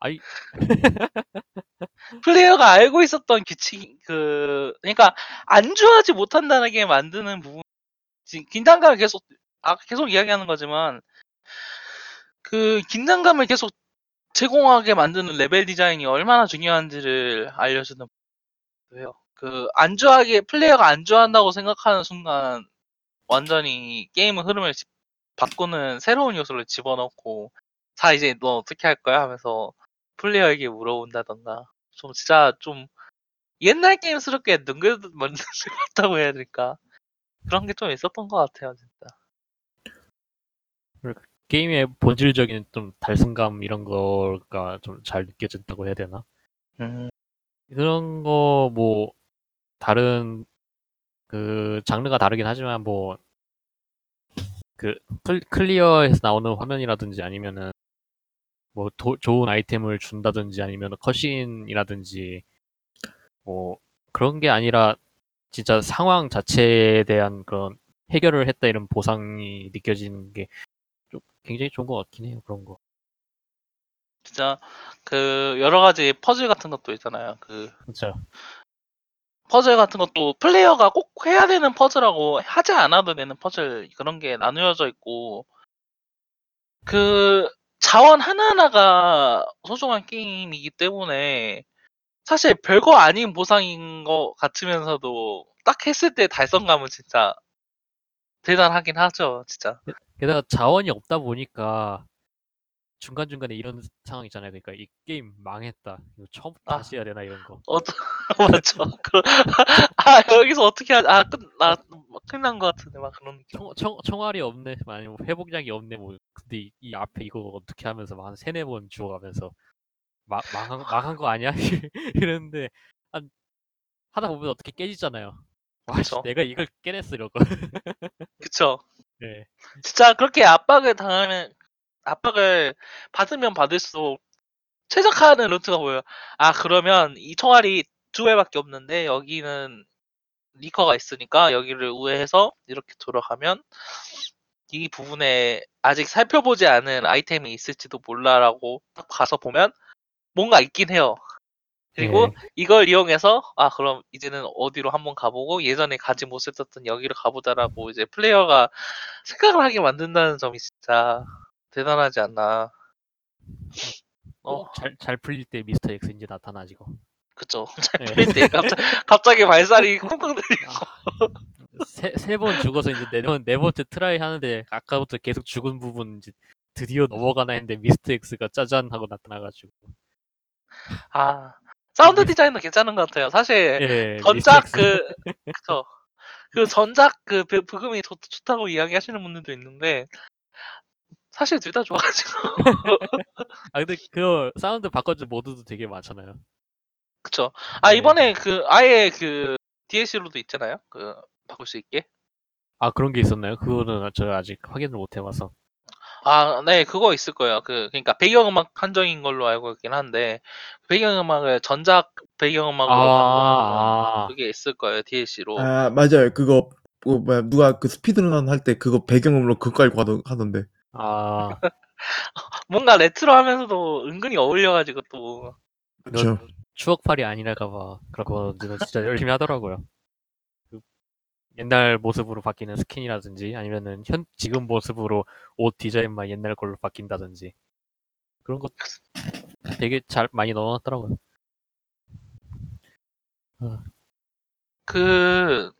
아이 플레이어가 알고 있었던 규칙, 그, 그러니까 안주하지 못한다는 게 만드는 부분, 긴장감을 계속, 아, 계속 이야기하는 거지만, 그 긴장감을 계속 제공하게 만드는 레벨 디자인이 얼마나 중요한지를 알려주는 거예요. 그 안주하게 플레이어가 안주한다고 생각하는 순간 완전히 게임의 흐름을 지- 바꾸는 새로운 요소를 집어넣고 자 이제 너 어떻게 할 거야? 하면서 플레이어에게 물어본다던가. 좀 진짜 좀 옛날 게임스럽게 능글능글 만든 것 같다고 해야 될까 그런 게 좀 있었던 것 같아요 진짜 게임의 본질적인 좀 달성감 이런 거가 좀 잘 느껴진다고 해야 되나? 그런 거 뭐 다른 그 장르가 다르긴 하지만 뭐 그 클리어에서 나오는 화면이라든지 아니면은 뭐 도- 좋은 아이템을 준다든지 아니면 컷신이라든지 뭐 그런 게 아니라 진짜 상황 자체에 대한 그런 해결을 했다 이런 보상이 느껴지는 게 좀 굉장히 좋은 것 같긴 해요 그런 거. 진짜 그 여러 가지 퍼즐 같은 것도 있잖아요 그 그렇죠. 퍼즐 같은 것도 플레이어가 꼭 해야 되는 퍼즐하고 하지 않아도 되는 퍼즐 그런 게 나누어져 있고 그 자원 하나하나가 소중한 게임이기 때문에 사실 별거 아닌 보상인 것 같으면서도 딱 했을 때 달성감은 진짜 대단하긴 하죠, 진짜. 게다가 자원이 없다 보니까 중간중간에 이런 상황 있잖아요. 그러니까 이 게임 망했다. 이거 처음부터 아. 다시 해야 되나 이런 거. 어, 맞죠. 그, 아, 여기서 어떻게 하지? 아, 끝, 나, 큰일 난것 같은데, 막 그런 느낌. 총, 총, 총알이 없네. 아니면 회복약이 없네. 뭐 근데 이, 이 앞에 이거 어떻게 하면서 막 한 세네 번 죽어가면서 마, 망한, 망한 거 아니야? 이랬는데 한 하다 보면 어떻게 깨지잖아요. 와, 씨, 그쵸. 내가 이걸 깨냈어 이러고. 그쵸. 네. 진짜 그렇게 압박을 당하면, 압박을 받으면 받을수록 최적화하는 루트가 보여요. 아, 그러면 이 총알이 두 배밖에 없는데, 여기는 리커가 있으니까 여기를 우회해서 이렇게 돌아가면 이 부분에 아직 살펴보지 않은 아이템이 있을지도 몰라라고 딱 가서 보면 뭔가 있긴 해요. 그리고 네. 이걸 이용해서 아 그럼 이제는 어디로 한번 가보고 예전에 가지 못했었던 여기를 가보자라고 이제 플레이어가 생각을 하게 만든다는 점이 진짜 대단하지 않나. 어, 꼭 잘, 잘 풀릴 때 미스터 X 이제 나타나지고. 그쵸. 네. 풀릴 때 갑자기, 갑자기 발소리 쿵쿵 들리고. 세, 세 번 죽어서 이제 네, 번, 네 번째 try 하는데 아까부터 계속 죽은 부분 이제 드디어 넘어가나 했는데 미스터 X가 짜잔 하고 나타나가지고. 아 사운드 디자인도 괜찮은 것 같아요. 사실 예, 전작. 그 그쵸. 그 전작 그 부- 부금이 좋, 좋다고 이야기하시는 분들도 있는데 사실 둘 다 좋아가지고 아 근데 그 사운드 바꿔준 모드도 되게 많잖아요. 그쵸. 아 네. 이번에 그 아예 그 DLC로도 있잖아요. 그 바꿀 수 있게. 아 그런 게 있었나요? 그거는 저 아직 확인을 못 해봐서. 아, 네, 그거 있을 거예요. 그, 그러니까 배경음악 한정인 걸로 알고 있긴 한데 배경음악을 전작 배경음악으로 바꾸는 아, 아. 그게 있을 거예요. DLC로. 아 맞아요. 그거 뭐 뭐야 누가 그 스피드런 할 때 그거 배경음으로 그거 깔고 하던, 하던데. 아, 뭔가 레트로하면서도 은근히 어울려가지고 또 그렇죠. 추억팔이 아니랄까봐 그런 거 진짜 열심히 하더라고요. 그 옛날 모습으로 바뀌는 스킨이라든지 아니면은 현 지금 모습으로 옷 디자인만 옛날 걸로 바뀐다든지 그런 거 되게 잘 많이 넣어놨더라고요. 그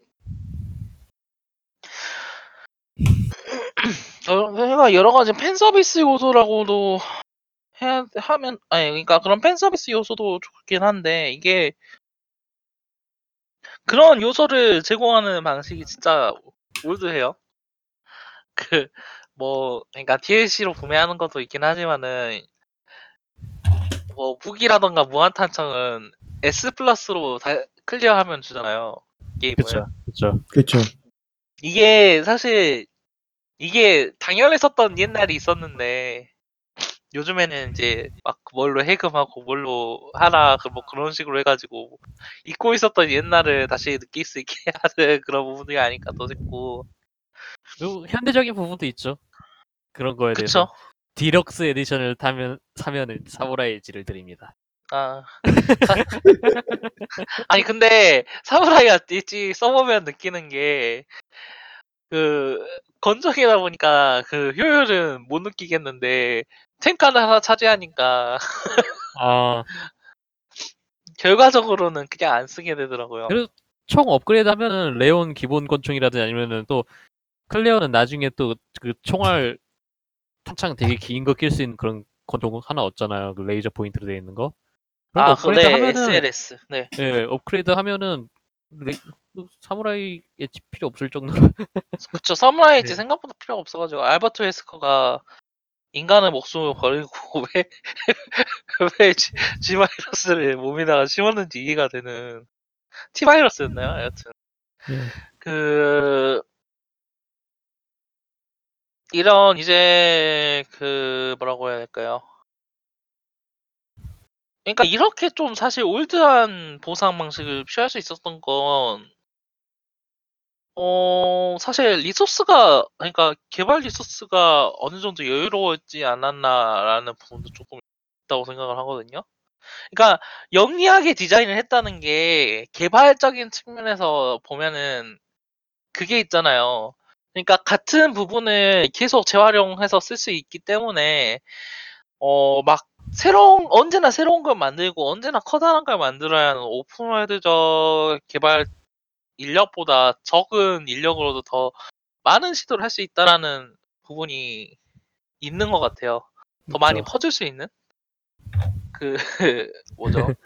어, 해가 여러 가지 팬 서비스 요소라고도 해야 하면 아니 그러니까 그런 팬 서비스 요소도 좋긴 한데 이게 그런 요소를 제공하는 방식이 진짜 올드해요. 그 뭐 그러니까 DLC로 구매하는 것도 있긴 하지만은 뭐 무기라던가 무한탄창은 S 플러스로 다 클리어하면 주잖아요. 게임을. 그쵸, 그쵸. 그렇죠. 이게 사실 이게 당연했었던 옛날이 있었는데 요즘에는 이제 막 뭘로 해금하고 뭘로 하라 그뭐 그런 식으로 해가지고 잊고 있었던 옛날을 다시 느낄 수 있게 하는 그런 부분이 아닐까 또 싶고 그리고 현대적인 부분도 있죠. 그런 거에 대해서. 그쵸? deluxe edition을 타면 사면은 사무라이 엣지를 드립니다. 아 아니 근데 사무라이 엣지 써보면 느끼는 게 그 권총이다 보니까 그 효율은 못 느끼겠는데 템칸을 하나 차지하니까 아, 결과적으로는 그냥 안 쓰게 되더라고요. 그래도 총 업그레이드 하면은 레온 기본 권총이라든지 아니면은 또 클레어는 나중에 또 그 총알 탄창 되게 긴 거 낄 수 있는 그런 권총 하나 얻잖아요. 그 레이저 포인트로 되어 있는 거. 아, 업그레이드 네, 하면은 SLS. 네. 예, 업그레이드 하면은 레, 그 사무라이 엣지 필요 없을 정도로 그쵸. 사무라이 엣지 네. 생각보다 필요가 없어가지고, 알버트 웨스커가 인간의 목숨을 걸고 왜, 왜 G, G바이러스를 몸에다가 심었는지 이해가 되는, T바이러스였나요? 여튼. 그, 이런, 이제, 그, 뭐라고 해야 될까요? 그러니까 이렇게 좀 사실 올드한 보상 방식을 취할 수 있었던 건, 어, 사실 리소스가, 그러니까 개발 리소스가 어느 정도 여유로웠지 않았나라는 부분도 조금 있다고 생각을 하거든요. 그러니까 영리하게 디자인을 했다는 게 개발적인 측면에서 보면은 그게 있잖아요. 그러니까 같은 부분을 계속 재활용해서 쓸 수 있기 때문에 어, 막, 새로운, 언제나 새로운 걸 만들고, 언제나 커다란 걸 만들어야 하는 오픈월드적 개발 인력보다 적은 인력으로도 더 많은 시도를 할 수 있다라는 부분이 있는 것 같아요. 더 많이 그쵸. 퍼질 수 있는? 그, 뭐죠?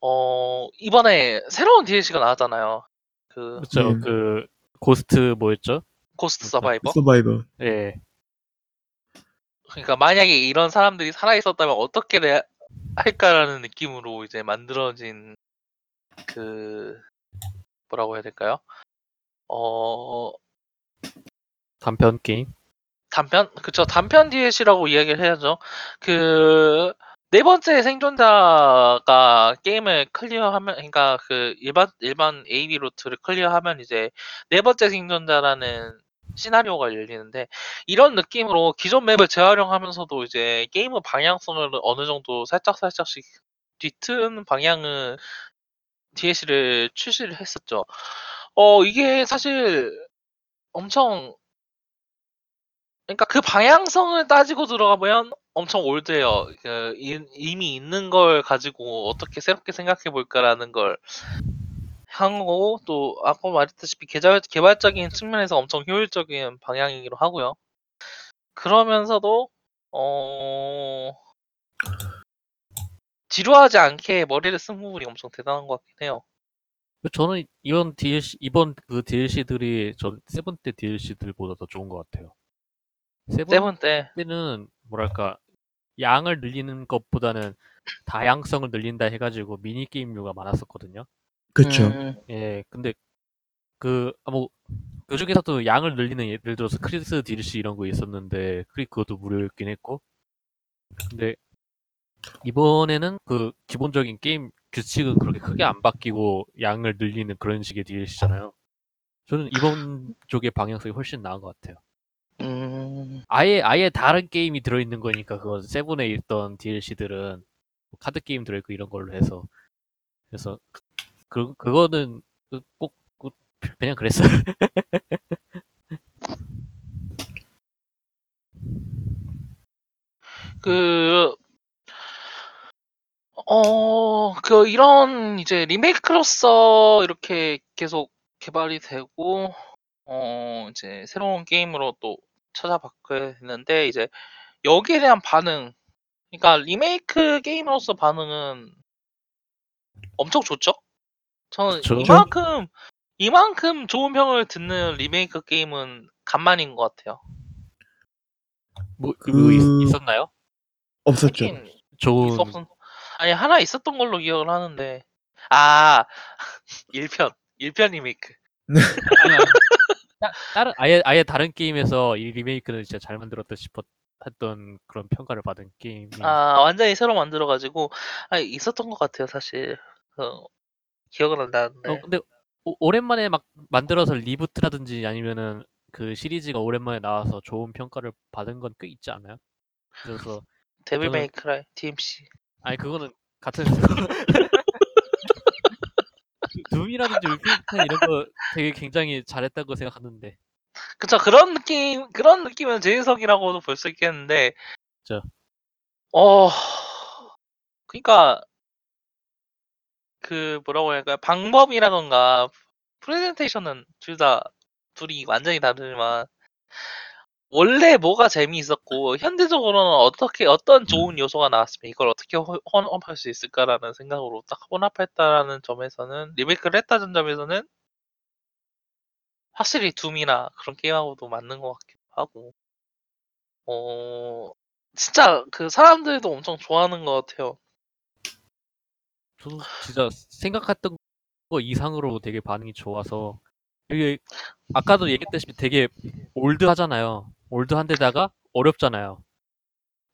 어, 이번에 새로운 DLC가 나왔잖아요. 그, 그쵸. 네. 그 ghost 뭐였죠? Ghost. Survivor? Survivor. 예. 그러니까 만약에 이런 사람들이 살아 있었다면 어떻게 내- 할까라는 느낌으로 이제 만들어진 그 뭐라고 해야 될까요? 어 단편 게임. 단편 그쵸 단편 DLC라고 이야기를 해야죠. 그 네 번째 생존자가 게임을 clear하면 그러니까 그 일반 일반 AB 루트를 clear하면 이제 네 번째 생존자라는 시나리오가 열리는데 이런 느낌으로 기존 맵을 재활용하면서도 이제 게임의 방향성을 어느 정도 살짝 살짝씩 뒤트는 방향은 DLC를 출시를 했었죠. 어 이게 사실 엄청 그러니까 그 방향성을 따지고 들어가보면 엄청 올드해요. 그 이- 이미 있는 걸 가지고 어떻게 새롭게 생각해 볼까라는 걸 하고 또 아까 말했다시피 개발, 개발적인 측면에서 엄청 효율적인 방향이기도 하고요. 그러면서도 어 지루하지 않게 머리를 쓴 부분이 엄청 대단한 것 같긴 해요. 저는 이번 DLC 이번 그 DLC들이 전 Seven 때 DLC들보다 더 좋은 것 같아요. Seven Seven 때 때는 뭐랄까 양을 늘리는 것보다는 다양성을 늘린다 해가지고 미니 게임류가 많았었거든요. 그쵸. 음, 예, 근데 그, 아, 뭐, 그 중에서도 양을 늘리는 예를 들어서 크리스 DLC 이런 거 있었는데, 그 그것도 무료였긴 했고. 근데 이번에는 그 기본적인 게임 규칙은 그렇게 크게 안 바뀌고 양을 늘리는 그런 식의 DLC잖아요. 저는 이번 쪽의 방향성이 훨씬 나은 것 같아요. 음, 아예 아예 다른 게임이 들어있는 거니까 그건 Seven에 있던 DLC들은 카드 게임 들어있고 이런 걸로 해서 그래서 그 그거는 그 꼭, 꼭 그냥 그랬어요. 그, 어, 그, 이런, 이제, 리메이크로서 이렇게 계속 개발이 되고, 어, 이제, 새로운 게임으로 또 찾아봤게 됐는데, 이제, 여기에 대한 반응, 그러니까, 리메이크 게임으로서 반응은 엄청 좋죠? 저는 그쵸. 이만큼, 이만큼 좋은 평을 듣는 리메이크 게임은 간만인 것 같아요. 뭐 그- 그거 있, 있었나요? 없었죠. 좋은 있었, 아니, 하나 있었던 걸로 기억을 하는데, 아, 1편, 1편 리메이크. 아니, 아니. 따- 다른 아예 아예 다른 게임에서 이 리메이크는 진짜 잘 만들었다 싶었 했던 그런 평가를 받은 게임이 아, 완전히 새로 만들어가지고, 아, 있었던 것 같아요, 사실. 어, 기억은 안 나는데. 어, 근데 오, 오랜만에 막 만들어서 reboot라든지 아니면은 그 시리즈가 오랜만에 나와서 좋은 평가를 받은 건 꽤 있지 않아요? 그래서 데빌 저는- 메이크라이, DMC. 아니 그거는 같은 둠이라든지 울펜 이런 거 되게 굉장히 잘했다고 생각하는데 그쵸, 그런 느낌, 그런 느낌은 재해석이라고도 볼 수 있겠는데. 그쵸. 어, 그니까, 그, 뭐라고 해야 할까요? 방법이라던가, 프레젠테이션은 둘 다, 둘이 완전히 다르지만, 원래 뭐가 재미있었고, 현대적으로는 어떻게, 어떤 좋은 요소가 나왔으면 이걸 어떻게 호- 혼합할 수 있을까라는 생각으로 딱 혼합했다라는 점에서는, 리메이크를 했다는 점에서는, 확실히 둠이나 그런 게임하고도 맞는 것 같기도 하고, 어, 진짜 그 사람들도 엄청 좋아하는 것 같아요. 저도 진짜 생각했던 거 이상으로 되게 반응이 좋아서 이게 아까도 얘기했다시피 되게 올드하잖아요. 올드한데다가 어렵잖아요.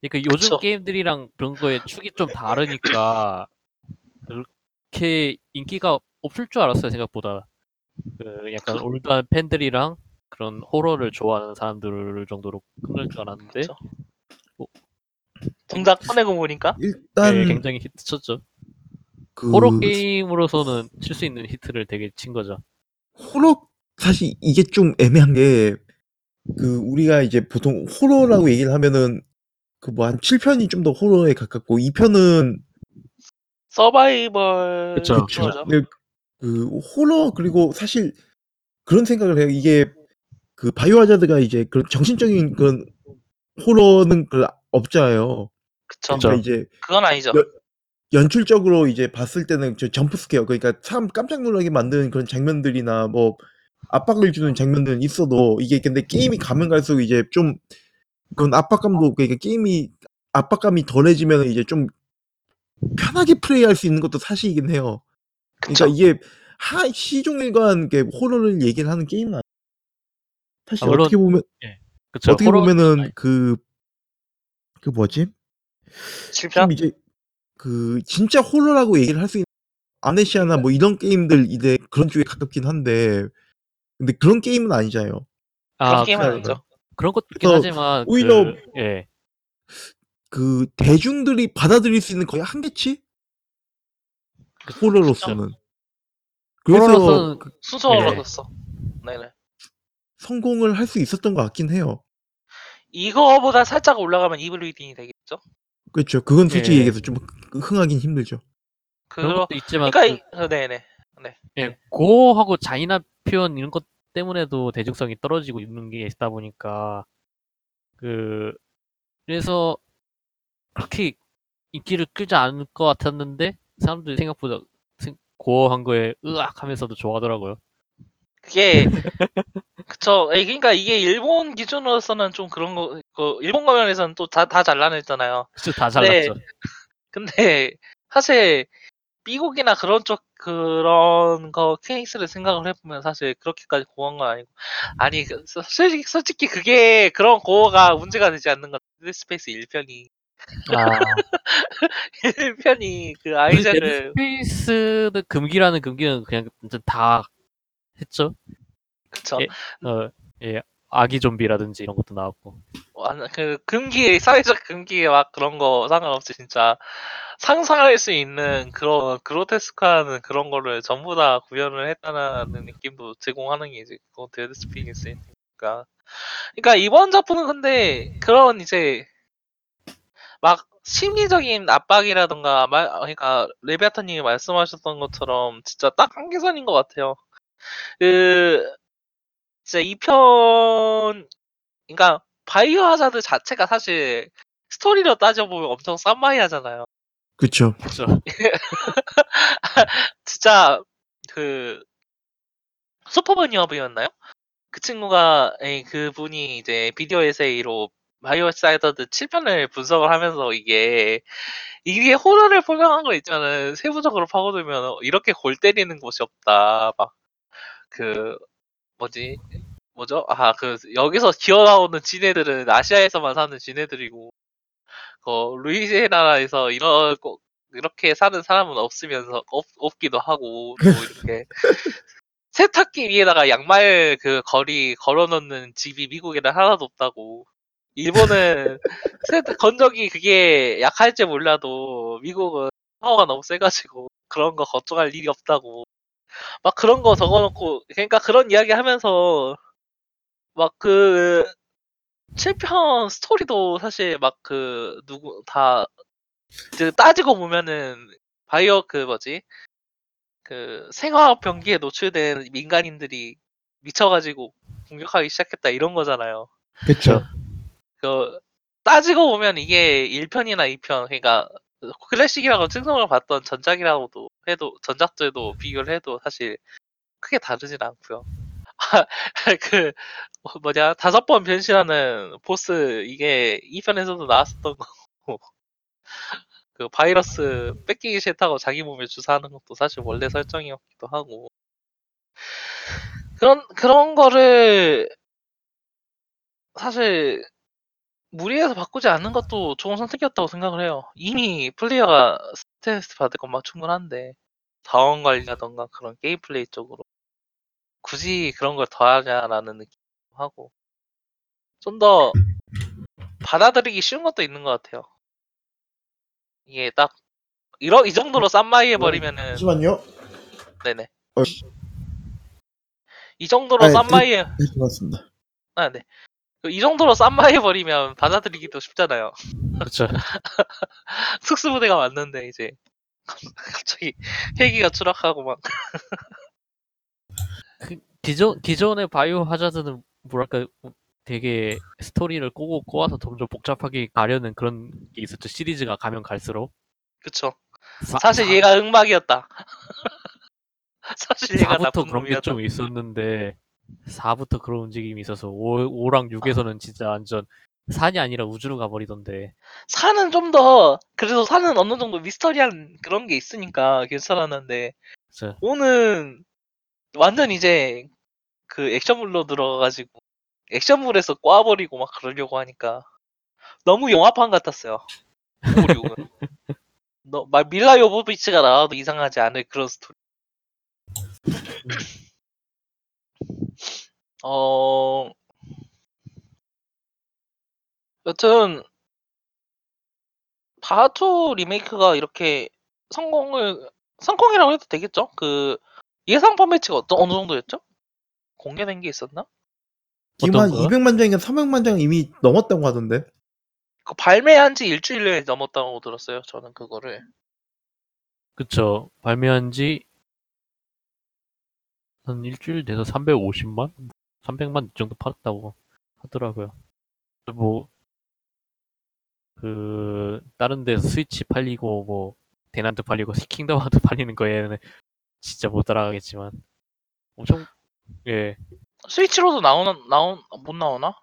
그러니까 요즘 그쵸. 게임들이랑 그런 거에 축이 좀 다르니까 그렇게 인기가 없을 줄 알았어요 생각보다. 그 약간 올드한 팬들이랑 그런 호러를 좋아하는 사람들 정도로 끝날 줄 알았는데 그쵸. 뭐- 정작 꺼내고 보니까 일단 네, 굉장히 히트 쳤죠. 그 호러 게임으로서는 칠 수 있는 히트를 되게 친 거죠. 호러 사실 이게 좀 애매한 게 그 우리가 이제 보통 호러라고 얘기를 하면은 그 뭐 한 7편이 좀 더 호러에 가깝고 2편은 서바이벌 그쵸. 그거죠. 네, 그 호러 그리고 사실 그런 생각을 해요. 이게 그 Biohazard가 이제 그런 정신적인 그런 호러는 그 없잖아요. 그쵸. 그쵸. 그러니까 이제 그건 아니죠. 여- 연출적으로 이제 봤을 때는 저 jump scare 그러니까 참 깜짝 놀라게 만드는 그런 장면들이나 뭐 압박을 주는 장면들은 있어도 이게 근데 게임이 가면 갈수록 이제 좀 그런 압박감도 그러니까 게임이 압박감이 덜해지면 이제 좀 편하게 플레이할 수 있는 것도 사실이긴 해요. 그쵸. 그러니까 이게 하 시종일관 이렇게 호러를 얘기를 하는 게임은 아니 사실 아, 물론 어떻게 보면 그쵸. 어떻게 호러- 보면은 그그 뭐지? 7편? 좀 이제 그 진짜 호러라고 얘기를 할 수 있는 아네시아나 뭐 이런 게임들 이제 그런 쪽에 가깝긴 한데 근데 그런 게임은 아니잖아요. 그런 아, 게임은 그래요. 아니죠. 그런 것도 있긴 그래서 하지만 오히려 그, 예. 그 대중들이 받아들일 수 있는 거의 한계치? 호러로서는. 그래서 호러로서는 그- 순서로서. 네네. 성공을 할 수 있었던 것 같긴 해요. 이거보다 살짝 올라가면 Evil Within이 되겠죠? 그렇죠. 그건 솔직히 예. 얘기해서 좀 흥하긴 힘들죠. 그런 그러, 것도 있지만 그러니까, 이- 어, 네네. 그, 예, 고하고 잔인한 표현 이런 것 때문에도 대중성이 떨어지고 있는 게 있다 보니까 그 그래서 그렇게 인기를 끌지 않을 것 같았는데 사람들이 생각보다 생- 고어한 거에 으악 하면서도 좋아하더라고요. 그게, 그쵸. 그러니까 이게 일본 기준으로서는 좀 그런 거, 그 일본 가면에서는 또 다, 다 잘라냈잖아요. 진짜 다 네. 잘났죠. 근데, 사실, 미국이나 그런 쪽, 그런 거 케이스를 생각을 해보면 사실 그렇게까지 gore한 건 아니고. 아니, 그, 소- 솔직히, 솔직히 그게, 그런 고어가 문제가 되지 않는 건, Dead Space 1편이. 아, 1편이 그 아이작을, Space는 금기라는 금기는 그냥 다 했죠. 그쵸. 예. 어, 예, 아기 좀비라든지 이런 것도 나왔고. 완- 그 금기 사회적 금기 막 그런 거 상관없이 진짜 상상할 수 있는 그런 그로테스크한 그런 거를 전부 다 구현을 했다는 느낌도 제공하는 게 이제 그건 Dead Space니까 그러니까 이번 작품은 근데 그런 이제 막 심리적인 압박이라던가 말 그러니까 레비아타님이 말씀하셨던 것처럼 진짜 딱 한계선인 것 같아요. 그 진짜 이 편 그러니까 Biohazard 자체가 사실 스토리로 따져보면 엄청 쌈마이 하잖아요. 그쵸. 그렇죠. 진짜 그 Super Bunnyhop이었나요? 그 친구가 에이, 그분이 이제 비디오 에세이로 Biohazard 7편을 분석을 하면서 이게 이게 호러를 포장한 거 있잖아요. 세부적으로 파고들면 이렇게 골 때리는 것이 없다. 막 그 뭐지 뭐죠? 아 그 여기서 기어 나오는 지네들은 아시아에서만 사는 지네들이고 그 루이지애나에서 이런 거- 이렇게 사는 사람은 없으면서 없, 없기도 하고 또 이렇게. 세탁기 위에다가 양말 그 거리 걸어놓는 집이 미국에는 하나도 없다고. 일본은 세탁 건조기 그게 약할지 몰라도 미국은 파워가 너무 세가지고 그런 거 걱정할 일이 없다고. 막 그런 거 적어놓고 그러니까 그런 이야기 하면서 막 그 7편 스토리도 사실 막 그 누구 다 이제 따지고 보면은 바이오 그 뭐지 그 생화학 병기에 노출된 민간인들이 미쳐가지고 공격하기 시작했다 이런 거잖아요. 그쵸. 그 따지고 보면 이게 1편이나 2편 그러니까 클래식이라고称성을 받던 전작이라고도 해도 전작들도 비교를 해도 사실 크게 다르진 않고요. 그 어, 뭐냐 다섯 번 변신하는 보스 이게 2편에서도 나왔었던 거고 그 바이러스 뺏기기 싫다고 자기 몸에 주사하는 것도 사실 원래 설정이었기도 하고. 그런 그런 거를 사실 무리해서 바꾸지 않는 것도 좋은 선택이었다고 생각을 해요. 이미 플레이어가 스트레스 받을 것만 충분한데 자원 관리라던가 그런 게임 플레이 쪽으로 굳이 그런 걸 더하냐라는 느낌도 하고 좀 더 받아들이기 쉬운 것도 있는 것 같아요. 이게 딱 이러 이 정도로 쌈마이 해버리면은 잠시만요. 네네 어, 이 정도로 쌈마이 해 네, 고맙습니다. 아, 네. 그이 정도로 쌈마해버리면 받아들이기도 쉽잖아요. 그쵸. 특수부대가 왔는데 이제 갑자기 헬기가 추락하고 막 기존 기존의 바이오 하자드는 뭐랄까 되게 스토리를 꼬고 꼬아서 점점 복잡하게 가려는 그런 게 있었죠. 시리즈가 가면 갈수록. 그쵸. 사- 사실 사- 얘가 흑막이었다. 사실 얘가 4부터 나쁜 그런 게. 좀 있었는데 4부터 그런 움직임이 있어서 5, 랑 6에서는 진짜 완전 산이 아니라 우주로 가버리던데 산은 좀 더 그래도 산은 어느 정도 미스터리한 그런 게 있으니까 괜찮았는데 진짜 5는 완전 이제 그 액션물로 들어가가지고 액션물에서 꽈버리고 막 그러려고 하니까 너무 영화판 같았어요. 5, 6은. 너, 막 밀라 요보비치가 나와도 이상하지 않을 그런 스토리. 어, 여튼, 바하투 리메이크가 이렇게 성공을, 성공이라고 해도 되겠죠? 그, 예상 판매치가 어떤, 어느 정도였죠? 공개된 게 있었나? 지금 한 어떤 거요? 200만 장인가 300만 장 이미 넘었다고 하던데. 그 발매한 지 일주일에 넘었다고 들었어요. 저는 그거를. 그쵸 발매한 지 한 일주일 돼서 350만? 300만 이 정도 팔았다고 하더라고요. 뭐, 그, 다른 데서 스위치 팔리고, 뭐, 대난도 팔리고, 킹덤 하드 팔리는 거에는 진짜 못 따라가겠지만, 엄청, 예, 스위치로도 나오나, 나온, 못 나오나?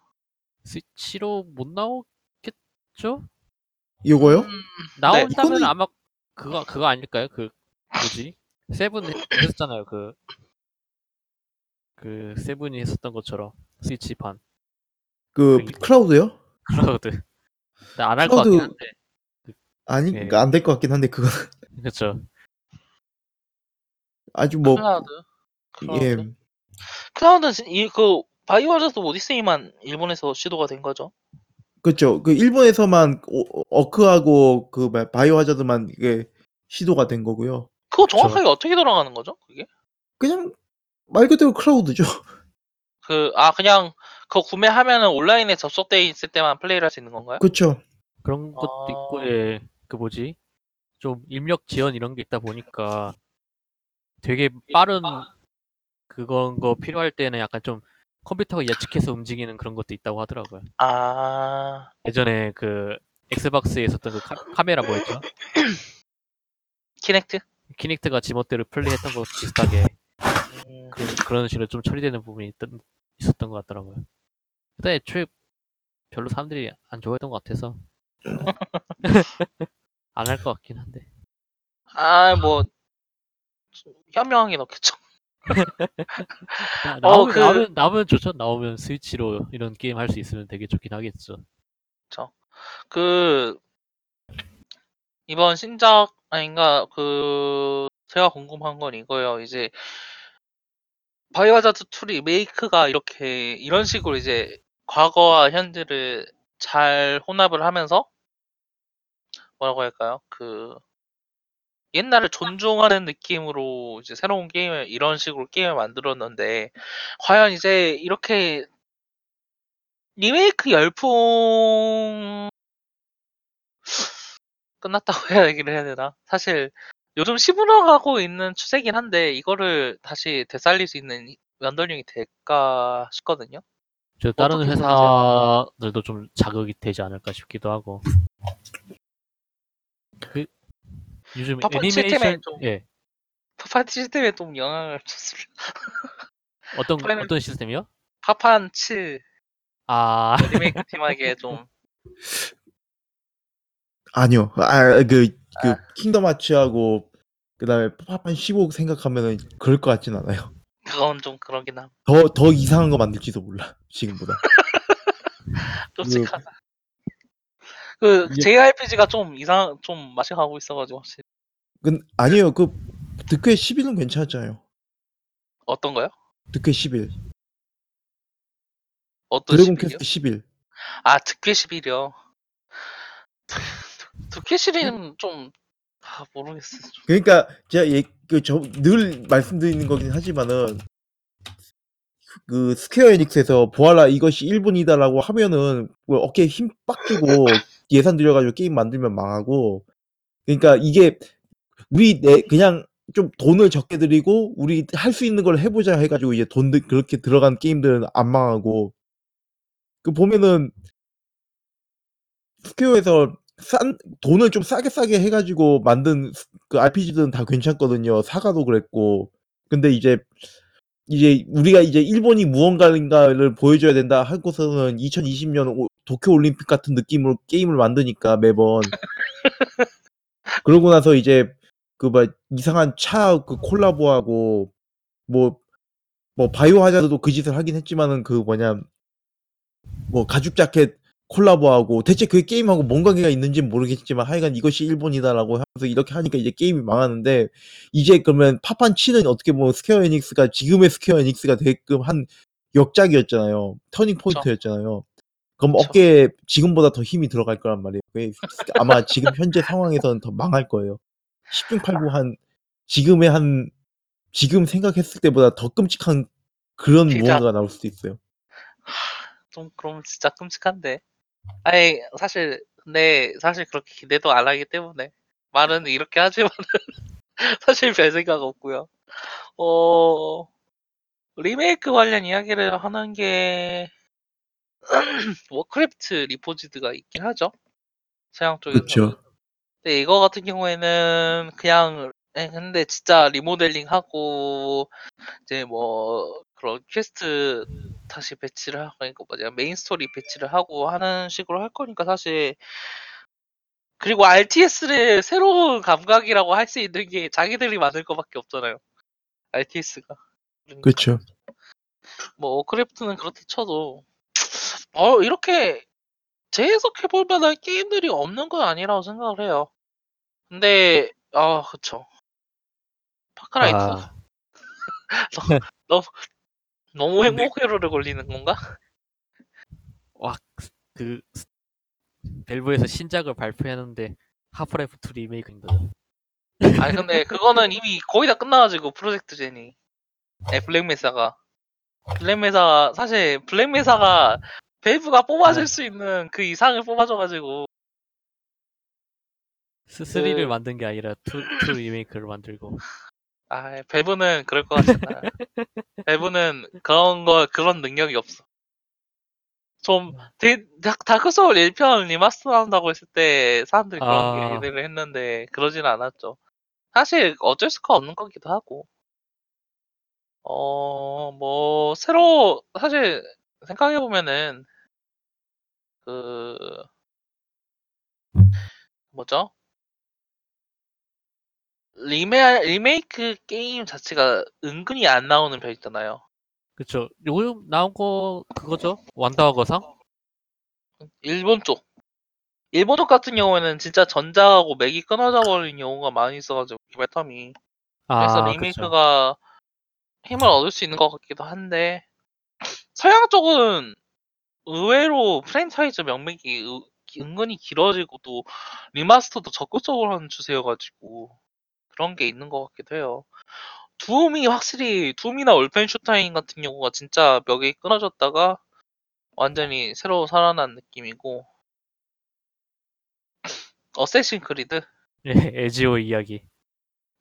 스위치로 못 나오겠죠? 요거요? 음, 나온다면 이거는- 아마 그거 그거 아닐까요? 그 뭐지? 세븐 했었잖아요. 그 그 세븐이 했었던 것처럼 스위치판 그 그- 클라우드요? 클라우드. 안할 것 같긴 클라우드- 한데. 아니 예. 안될 것 같긴 한데 그거 그렇죠. 아주 뭐 클라우드. 클라우드. 예. 클라우드는 진- 이, 그, Biohazard Odyssey만 일본에서 시도가 된 거죠. 그렇죠. 그 일본에서만 오- 어크하고 그 바- Biohazard만 이게 시도가 된 거고요. 그거 정확하게 어떻게 돌아가는 거죠? 그게? 그냥 말 그대로 클라우드죠. 그, 아, 그냥, 그거 구매하면은 온라인에 접속돼 있을 때만 플레이를 할 수 있는 건가요? 그렇죠. 그런 것도 아. 있고 예. 그 뭐지? 좀 입력 지원 이런 게 있다 보니까 되게 빠른 그건 거 필요할 때는 약간 좀 컴퓨터가 예측해서 움직이는 그런 것도 있다고 하더라고요. 아, 예전에 그 엑스박스에 있었던 그 카, 메라 뭐였죠? 키넥트? 키닉트가 지멋대로 플레이했던 거 비슷하게 음, 그런, 그런 식으로 좀 처리되는 부분이 있던, 있었던 것 같더라고요. 근데 애초에 별로 사람들이 안 좋아했던 것 같아서 안 할 것 같긴 한데 아, 뭐, 좀 현명하게 넣겠죠. 나, 어, 나오면, 그- 나오면 나오면 좋죠. 나오면 스위치로 이런 게임 할 수 있으면 되게 좋긴 하겠죠. 그, 이번 신작, 아닌가, 그, 제가 궁금한 건 이거예요. 이제, 바이오하자드 2 리메이크가 이렇게, 이런 식으로 이제, 과거와 현재를 잘 혼합을 하면서, 뭐라고 할까요? 그, 옛날을 존중하는 느낌으로 이제 새로운 게임을, 이런 식으로 게임을 만들었는데, 과연 이제 이렇게, 리메이크 열풍, 끝났다고 해야 얘기를 해야 되나? 사실 요즘 시무룩하고 있는 추세긴 한데 이거를 다시 되살릴 수 있는 원동력이 될까 싶거든요. 저 다른 회사들도 좀 자극이 되지 않을까 싶기도 하고. 그 요즘 파판 시스템에 애니메이션 좀- 예 파판 시스템에 좀 영향을 줬습니다. 어떤 파이널- 어떤 시스템이요? 파판 7 아 리메이크 팀에게 좀 아니요. 아, 그, 그, 아. 킹덤 하츠하고, 그 다음에 파판 15 생각하면은 그럴 것 같진 않아요. 그건 좀 그러긴 함. 더, 더 이상한 거 만들지도 몰라. 지금보다. 끔찍하다. 그 이게- JRPG가 좀 이상 좀 맛이 가고 있어가지고 확실히. 근, 아니에요. 그, 득회 11은 괜찮잖아요. 어떤 거요? 득회 11. 어떤 Dragon 11이요? 퀘스트 11. 아 드퀘 11이요. 드퀘 11은 좀 아, 모르겠어요. 좀. 그러니까, 제가 예, 그, 저, 늘 말씀드리는 거긴 하지만은, 그 Square Enix에서 보아라 이것이 일본이다라고 하면은 뭐 어깨에 힘 빡 주고 예산 들여가지고 게임 만들면 망하고. 그러니까 이게 우리 내 그냥 좀 돈을 적게 들이고 우리 할 수 있는 걸 해보자 해가지고 이제 돈 들- 그렇게 들어간 게임들은 안 망하고. 그 보면은 Square에서 싼 돈을 좀 싸게 싸게 해가지고 만든 스- 그 RPG들은 다 괜찮거든요. 사가도 그랬고. 근데 이제 이제 우리가 이제 일본이 무언가를 보여줘야 된다 하고서는 2020년 오- 도쿄 올림픽 같은 느낌으로 게임을 만드니까 매번 그러고 나서 이제 그 막 이상한 차 그 콜라보하고 뭐 뭐 바이오 하자드도 그 짓을 하긴 했지만은 그 뭐냐 뭐 가죽 자켓 콜라보하고 대체 그 게임하고 뭔 관계가 있는지는 모르겠지만 하여간 이것이 일본이다라고 하면서 이렇게 하니까 이제 게임이 망하는데 이제 그러면 파판 칠은 어떻게 보면 스퀘어 에닉스가 지금의 스퀘어 에닉스가 되게끔 한 역작이었잖아요. 터닝 포인트였잖아요. 그럼 그쵸. 어깨에 지금보다 더 힘이 들어갈 거란 말이에요. 그게 아마 지금 현재 상황에서는 더 망할 거예요. 10중 8구 한 지금의 한 지금 생각했을 때보다 더 끔찍한 그런 진짜. 무언가가 나올 수도 있어요. 좀 그럼 진짜 끔찍한데. 아니 사실 근데 사실 그렇게 기대도 안 하기 때문에 말은 이렇게 하지만은 사실 별 생각 없고요. 어 리메이크 관련 이야기를 하는 게 워크래프트 리포지드가 있긴 하죠. 서양 쪽에서. 그쵸. 근데 이거 같은 경우에는 그냥 예, 근데 진짜 리모델링 하고 이제 뭐 그런 퀘스트 다시 배치를 하고 그러니까 뭐냐 메인 스토리 배치를 하고 하는 식으로 할 거니까 사실 그리고 RTS를 새로운 감각이라고 할 수 있는 게 자기들이 만들 거밖에 없잖아요. RTS가. 그쵸. 뭐 워크래프트는 그렇다 쳐도 어 이렇게 재해석해 볼 만한 게임들이 없는 건 아니라고 생각을 해요. 근데 아 그쵸. 파크라이 아, 너무 근데- 행복 회로를 돌리는 건가? 그 스- 밸브에서 신작을 발표했는데 하프라이프 2 리메이크인 거죠. 아니 근데 그거는 이미 거의 다 끝나가지고 프로젝트 제니. 네, 블랙메사가. 블랙메사가 사실 블랙메사가 밸브가 뽑아줄 아. 수 있는 그 이상을 뽑아줘가지고 스 3를 그- 만든 게 아니라 2, 2 리메이크를 만들고 아 밸브는 그럴 것 같지 않아요. 밸브는 그런 거 그런 능력이 없어. 좀 데- 다- 다크 소울 1편 remaster 한다고 했을 때 사람들이 그런 아. 게 기대를 했는데 그러지는 않았죠. 사실 어쩔 수가 없는 거기도 하고. 어, 뭐 새로 사실 생각해 보면은 그 뭐죠? 리메 리메이크 게임 자체가 은근히 안 나오는 편 있잖아요. 그쵸 요즘 나온 거 그거죠 완다와 거상 일본 쪽. 일본 쪽 같은 경우에는 진짜 전작하고 맥이 끊어져 버린 경우가 많이 있어가지고 개발 텀이. 그래서 아 그쵸 리메이크가 힘을 얻을 수 있는 것 같기도 한데 서양 쪽은 의외로 프랜차이즈 명맥이 의- 은근히 길어지고 또 remaster도 적극적으로 하는 추세여 가지고 그런 게 있는 것 같기도 해요. 둠이 확실히 둠이나 울펜슈타인 같은 경우가 진짜 맥이 끊어졌다가 완전히 새로 살아난 느낌이고 어쌔신 크리드? 예, 에지오 이야기.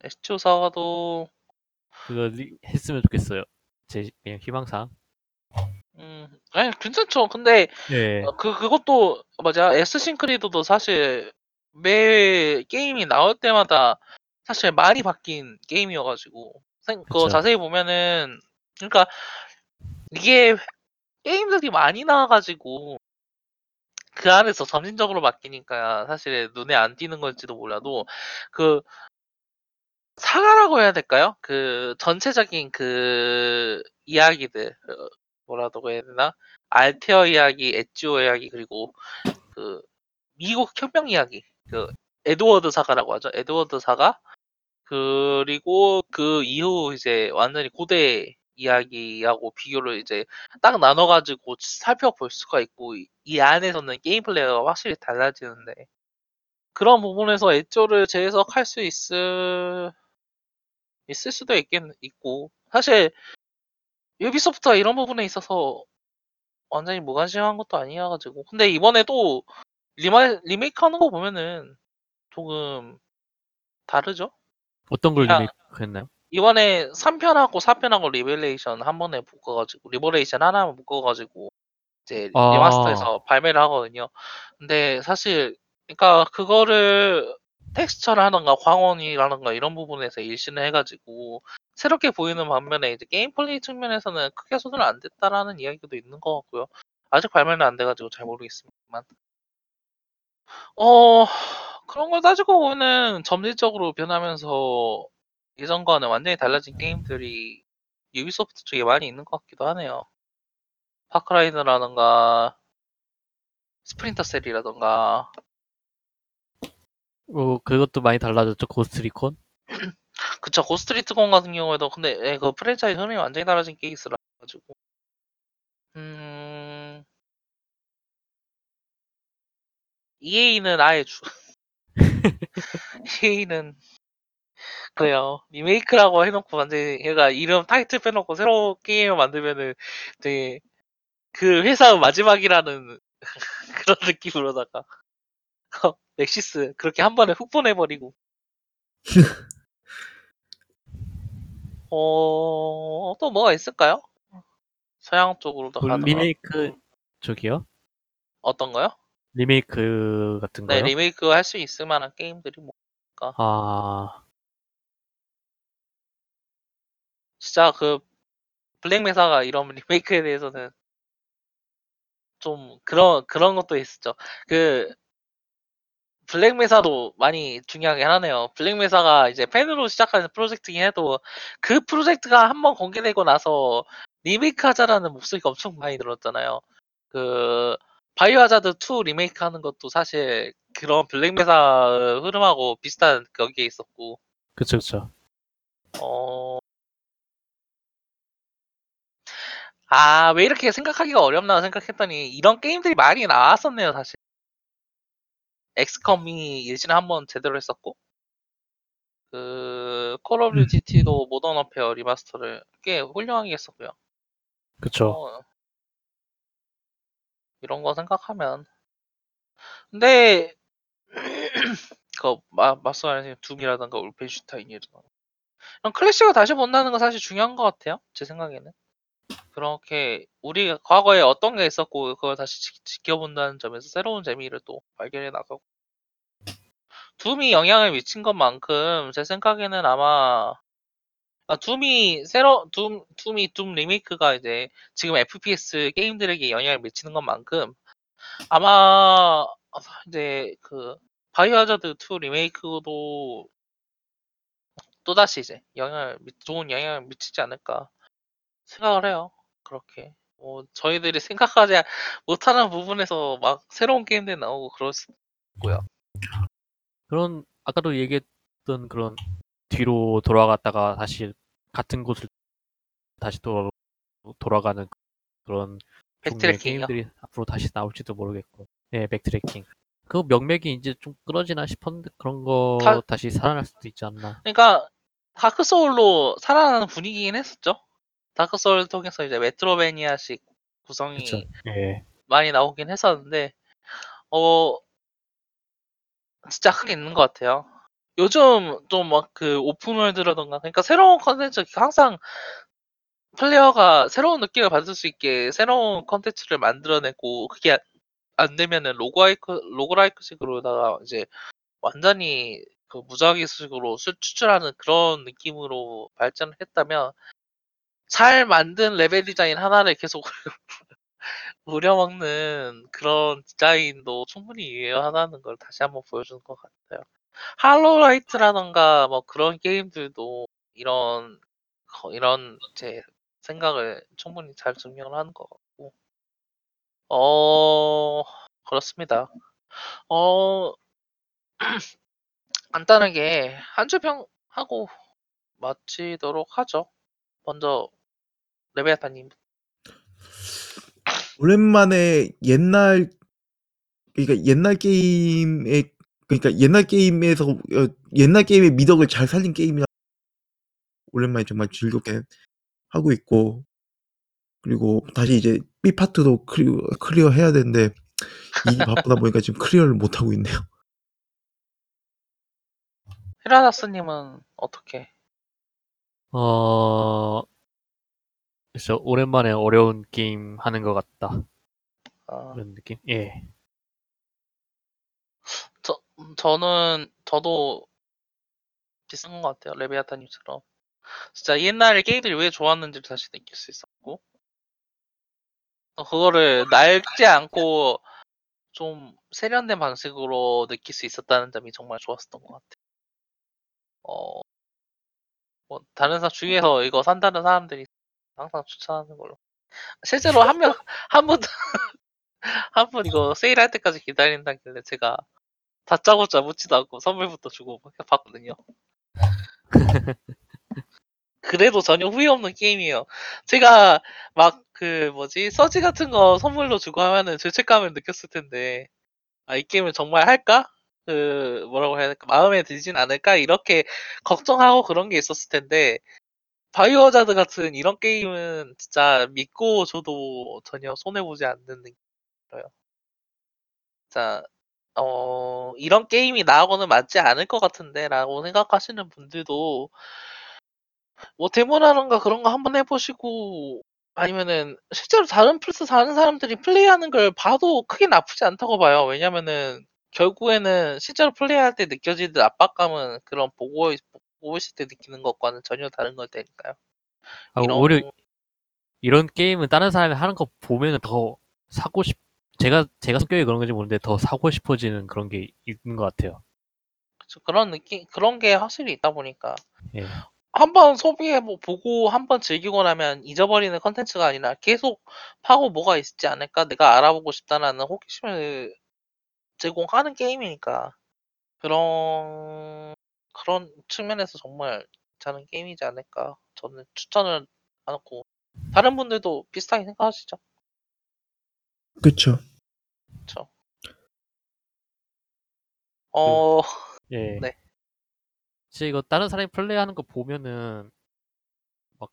에지오 사가도 그거 리- 했으면 좋겠어요. 제 그냥 희망사항 음 아니 괜찮죠. 근데 예 어, 그 그것도 맞아. 어쌔신 크리드도 사실 매 게임이 나올 때마다 사실 많이 바뀐 게임이어가지고 생- 그거 그쵸. 자세히 보면은 그러니까 이게 게임들이 많이 나와가지고 그 안에서 점진적으로 바뀌니까 사실 눈에 안 띄는 걸지도 몰라도 그 사과라고 해야 될까요? 그 전체적인 그 이야기들 어, 뭐라고 해야 되나? 알테어 이야기, 엣지오 이야기 그리고 그 미국 혁명 이야기 그 에드워드 사가라고 하죠. 에드워드 사가 그리고 그 이후 이제 완전히 고대 이야기하고 비교를 이제 딱 나눠가지고 살펴볼 수가 있고 이- 이 안에서는 게임 플레이가 확실히 달라지는데 그런 부분에서 엣조를 재해석할 수 있을 있을 수도 있겠 있고 사실 유비소프트가 이런 부분에 있어서 완전히 무관심한 것도 아니어가지고 근데 이번에 또 리마, 리메이크 하는 거 보면은 조금 다르죠? 어떤 걸 야. 리메이크 했나요? 이번에 3편하고 4편하고 리버레이션 한 번에 묶어가지고 리버레이션 하나만 묶어가지고 이제 아. remaster해서 발매를 하거든요. 근데 사실 그러니까 그거를 texture라던가 광원이라던가 이런 부분에서 일신을 해가지고 새롭게 보이는 반면에 이제 게임 플레이 측면에서는 크게 손을 안 댔다라는 이야기도 있는 것 같고요. 아직 발매는 안 돼가지고 잘 모르겠습니다만. 어 그런 걸 따지고 보면은 점진적으로 변하면서 예전과는 완전히 달라진 게임들이 유비소프트 쪽에 많이 있는 것 같기도 하네요. 파크라이라던가 스플린터 셀이라던가 어, 그것도 많이 달라졌죠. 고스트 리콘. 그쵸. 고스트 리콘 같은 경우에도 근데 예, 그 프랜차이즈 흐름이 완전히 달라진 케이스라 가지고. 음. EA는 아예 주 EA는 그래요. 리메이크라고 해놓고 완전히 얘가 이름 타이틀 빼놓고 새로 게임을 만들면은 되게 그 회사 마지막이라는 그런 느낌으로다가. 어, 넥시스 그렇게 한 번에 훅 보내버리고 어, 또 뭐가 있을까요? 서양 쪽으로 더그 거. 리메이크 쪽이요? 어떤 거요? 리메이크 같은 네, 거요? 리메이크 할 수 있을 만한 게임들이 뭐 아, 진짜 그 블랙 메사가 이런 리메이크에 대해서는 좀 그런 그런 것도 있었죠. 그 블랙메사도 많이 중요하게 하네요. 블랙메사가 이제 팬으로 시작하는 프로젝트긴 해도 그 프로젝트가 한번 공개되고 나서 리메이크 하자라는 목소리가 엄청 많이 들었잖아요. 그 바이오 하자드 2 리메이크 하는 것도 사실 그런 블랙메사 흐름하고 비슷한 거기에 있었고 그쵸, 그쵸. 어... 아, 왜 이렇게 생각하기가 어렵나 생각했더니 이런 게임들이 많이 나왔었네요, 사실. 엑스컴이 예전에 한번 제대로 했었고, 그, 콜 오브 듀티도 모던 워페어 remaster를 꽤 훌륭하게 했었고요. 그쵸. 어, 이런 거 생각하면. 근데, 그, 마, 말씀하신 둠이라던가 울펜슈타인이라던가. 이런 클래식을 다시 본다는 건 사실 중요한 것 같아요. 제 생각에는. 그렇게 우리 과거에 어떤 게 있었고 그걸 다시 지, 지켜본다는 점에서 새로운 재미를 또 발견해 나가고 둠이 영향을 미친 것만큼 제 생각에는 아마 아, 둠이 새로 둠 둠이 둠 리메이크가 이제 지금 FPS 게임들에게 영향을 미치는 것만큼 아마 이제 그 바이오하자드 2 리메이크도 또다시 이제 영향을 미- 좋은 영향을 미치지 않을까 생각을 해요. 그렇게. 뭐 저희들이 생각하지 못하는 부분에서 막 새로운 게임들이 나오고 그럴 수 그런, 아까도 얘기했던 그런 뒤로 돌아갔다가 다시 같은 곳을 다시 또 돌아가는 그런 backtracking이요. 게임들이 앞으로 다시 나올지도 모르겠고. 네, backtracking. 그 명맥이 이제 좀 끊어지나 싶었는데 그런 거 다- 다시 살아날 수도 있지 않나. 그러니까 다크 소울로 살아나는 분위기긴 했었죠. 다크 소울 통해서 이제 Metroidvania식 구성이 그쵸. 예. 많이 나오긴 했었는데 어 진짜 크게 있는 것 같아요. 요즘 좀 막 그 open world라던가 그러니까 새로운 컨텐츠 항상 플레이어가 새로운 느낌을 받을 수 있게 새로운 컨텐츠를 만들어내고 그게 안 되면은 roguelike roguelike식으로다가 이제 완전히 그 무작위식으로 수- 추출하는 그런 느낌으로 발전을 했다면 잘 만든 레벨 디자인 하나를 계속 우려먹는 그런 디자인도 충분히 유효하다는 걸 다시 한번 보여주는 것 같아요. 할로라이트라던가 뭐 그런 게임들도 이런 거- 이런 제 생각을 충분히 잘 증명을 하는 것 같고 어 그렇습니다. 어 간단하게 한 주 평 하고 마치도록 하죠. 먼저 레베아타님 오랜만에 옛날 그러니까 옛날 게임의 그러니까 옛날 게임에서 어, 옛날 게임의 미덕을 잘 살린 게임이라 오랜만에 정말 즐겁게 하고 있고 그리고 다시 이제 B 파트도 클리어, 클리어 해야 되는데 일이 바쁘다 보니까 지금 클리어를 못 하고 있네요. 히라나스님은 어떻게? 어, 그래서 오랜만에 어려운 게임 하는 것 같다. 어, 그런 느낌? 예. 저 저는 저도 비슷한 것 같아요. 레비아타님처럼 진짜 옛날에 게임들이 왜 좋았는지를 다시 느낄 수 있었고 어, 그거를 낡지 않고 좀 세련된 방식으로 느낄 수 있었다는 점이 정말 좋았었던 것 같아요. 어, 뭐 다른 사람 주위에서 이거 산다는 사람들이 항상 추천하는 걸로. 실제로 한 명, 한 분, 한 분 이거 세일할 때까지 기다린다길래 제가 다짜고짜 묻지도 않고 선물부터 주고 막 봤거든요. 그래도 전혀 후회 없는 게임이에요. 제가 막 그 뭐지 서지 같은 거 선물로 주고 하면은 죄책감을 느꼈을 텐데 아 이 게임을 정말 할까? 그 뭐라고 해야 될까 마음에 들진 않을까 이렇게 걱정하고 그런 게 있었을 텐데 바이오하자드 같은 이런 게임은 진짜 믿고 줘도 전혀 손해 보지 않는 느낌이에요. 자, 어 이런 게임이 나하고는 맞지 않을 것 같은데 라고 생각하시는 분들도 뭐 데모라던가 그런 거 한번 해보시고 아니면은 실제로 다른 플스 사는 사람들이 플레이하는 걸 봐도 크게 나쁘지 않다고 봐요. 왜냐면은 결국에는 실제로 플레이할 때 느껴지는 압박감은 그런 보고 있을 때 느끼는 것과는 전혀 다른 걸 테니까요. 아, 이런 오히려 이런 게임은 다른 사람이 하는 거 보면은 더 사고 싶, 제가, 제가 성격이 그런 건지 모르는데 더 사고 싶어지는 그런 게 있는 것 같아요. 그쵸, 그런 느낌 그런 게 확실히 있다 보니까 예. 한번 소비해 뭐 보고 한 번 즐기고 나면 잊어버리는 컨텐츠가 아니라 계속 파고 뭐가 있지 않을까 내가 알아보고 싶다라는 호기심을 제공하는 게임이니까 그런 그런 측면에서 정말 괜찮은 게임이지 않을까 저는 추천을 안 하고 다른 분들도 비슷하게 생각하시죠? 그쵸. 그렇죠. 어 예. 네. 진짜 이거 다른 사람이 플레이하는 거 보면은 막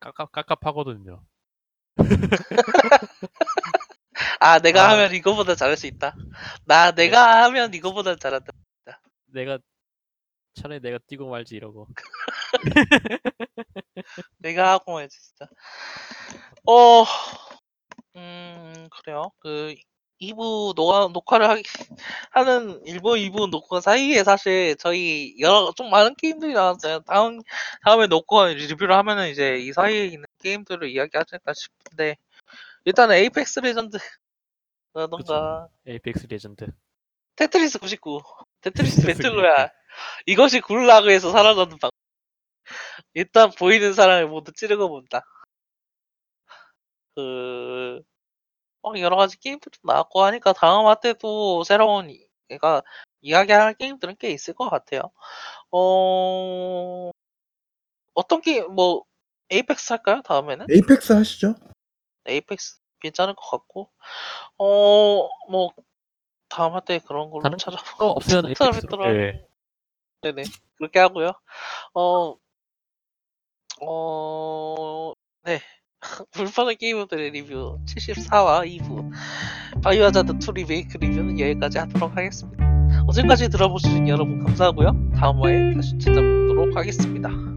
깝깝, 깝깝하거든요. 아 내가 아. 하면 이거보다 잘할 수 있다. 나 내가 하면 이거보다 잘한다. 내가 차라리 내가 뛰고 말지 이러고. 내가 하고 말지 진짜. 어, 음 그래요. 그 2부 녹화, 녹화를 하기, 하는 1부, 2부 녹화 사이에 사실 저희 여러 좀 많은 게임들이 나왔어요. 다음 다음에 녹화 리뷰를 하면은 이제 이 사이에 있는 게임들을 이야기하지 않을까 싶은데 일단은 에이펙스 레전드 라던가 에이펙스 레전드. 테트리스 99, 테트리스 배틀로얄 이것이 굴라그에서 살아가는 방. 일단 보이는 사람을 모두 찌르고 본다. 그 어, 여러 가지 게임들도 나왔고 하니까 다음 화 때도 새로운 이- 얘가 이야기할 게임들은 꽤 있을 것 같아요. 어 어떤 게임 뭐 에이펙스 할까요? 다음에는 에이펙스 하시죠? 에이펙스 괜찮을 것 같고 어 뭐 다음 화때 그런 걸로 다른 찾아보고 또 없으면 에이펙스로 에이펙스로. 예. 네네 그렇게 하고요. 어, 어, 네. 불편한 게이머들의 리뷰 74화 2부 바이오하자드 2 리메이크 리뷰는 여기까지 하도록 하겠습니다. 어제까지 들어보신 여러분 감사하고요. 다음 화에 다시 찾아뵙도록 하겠습니다.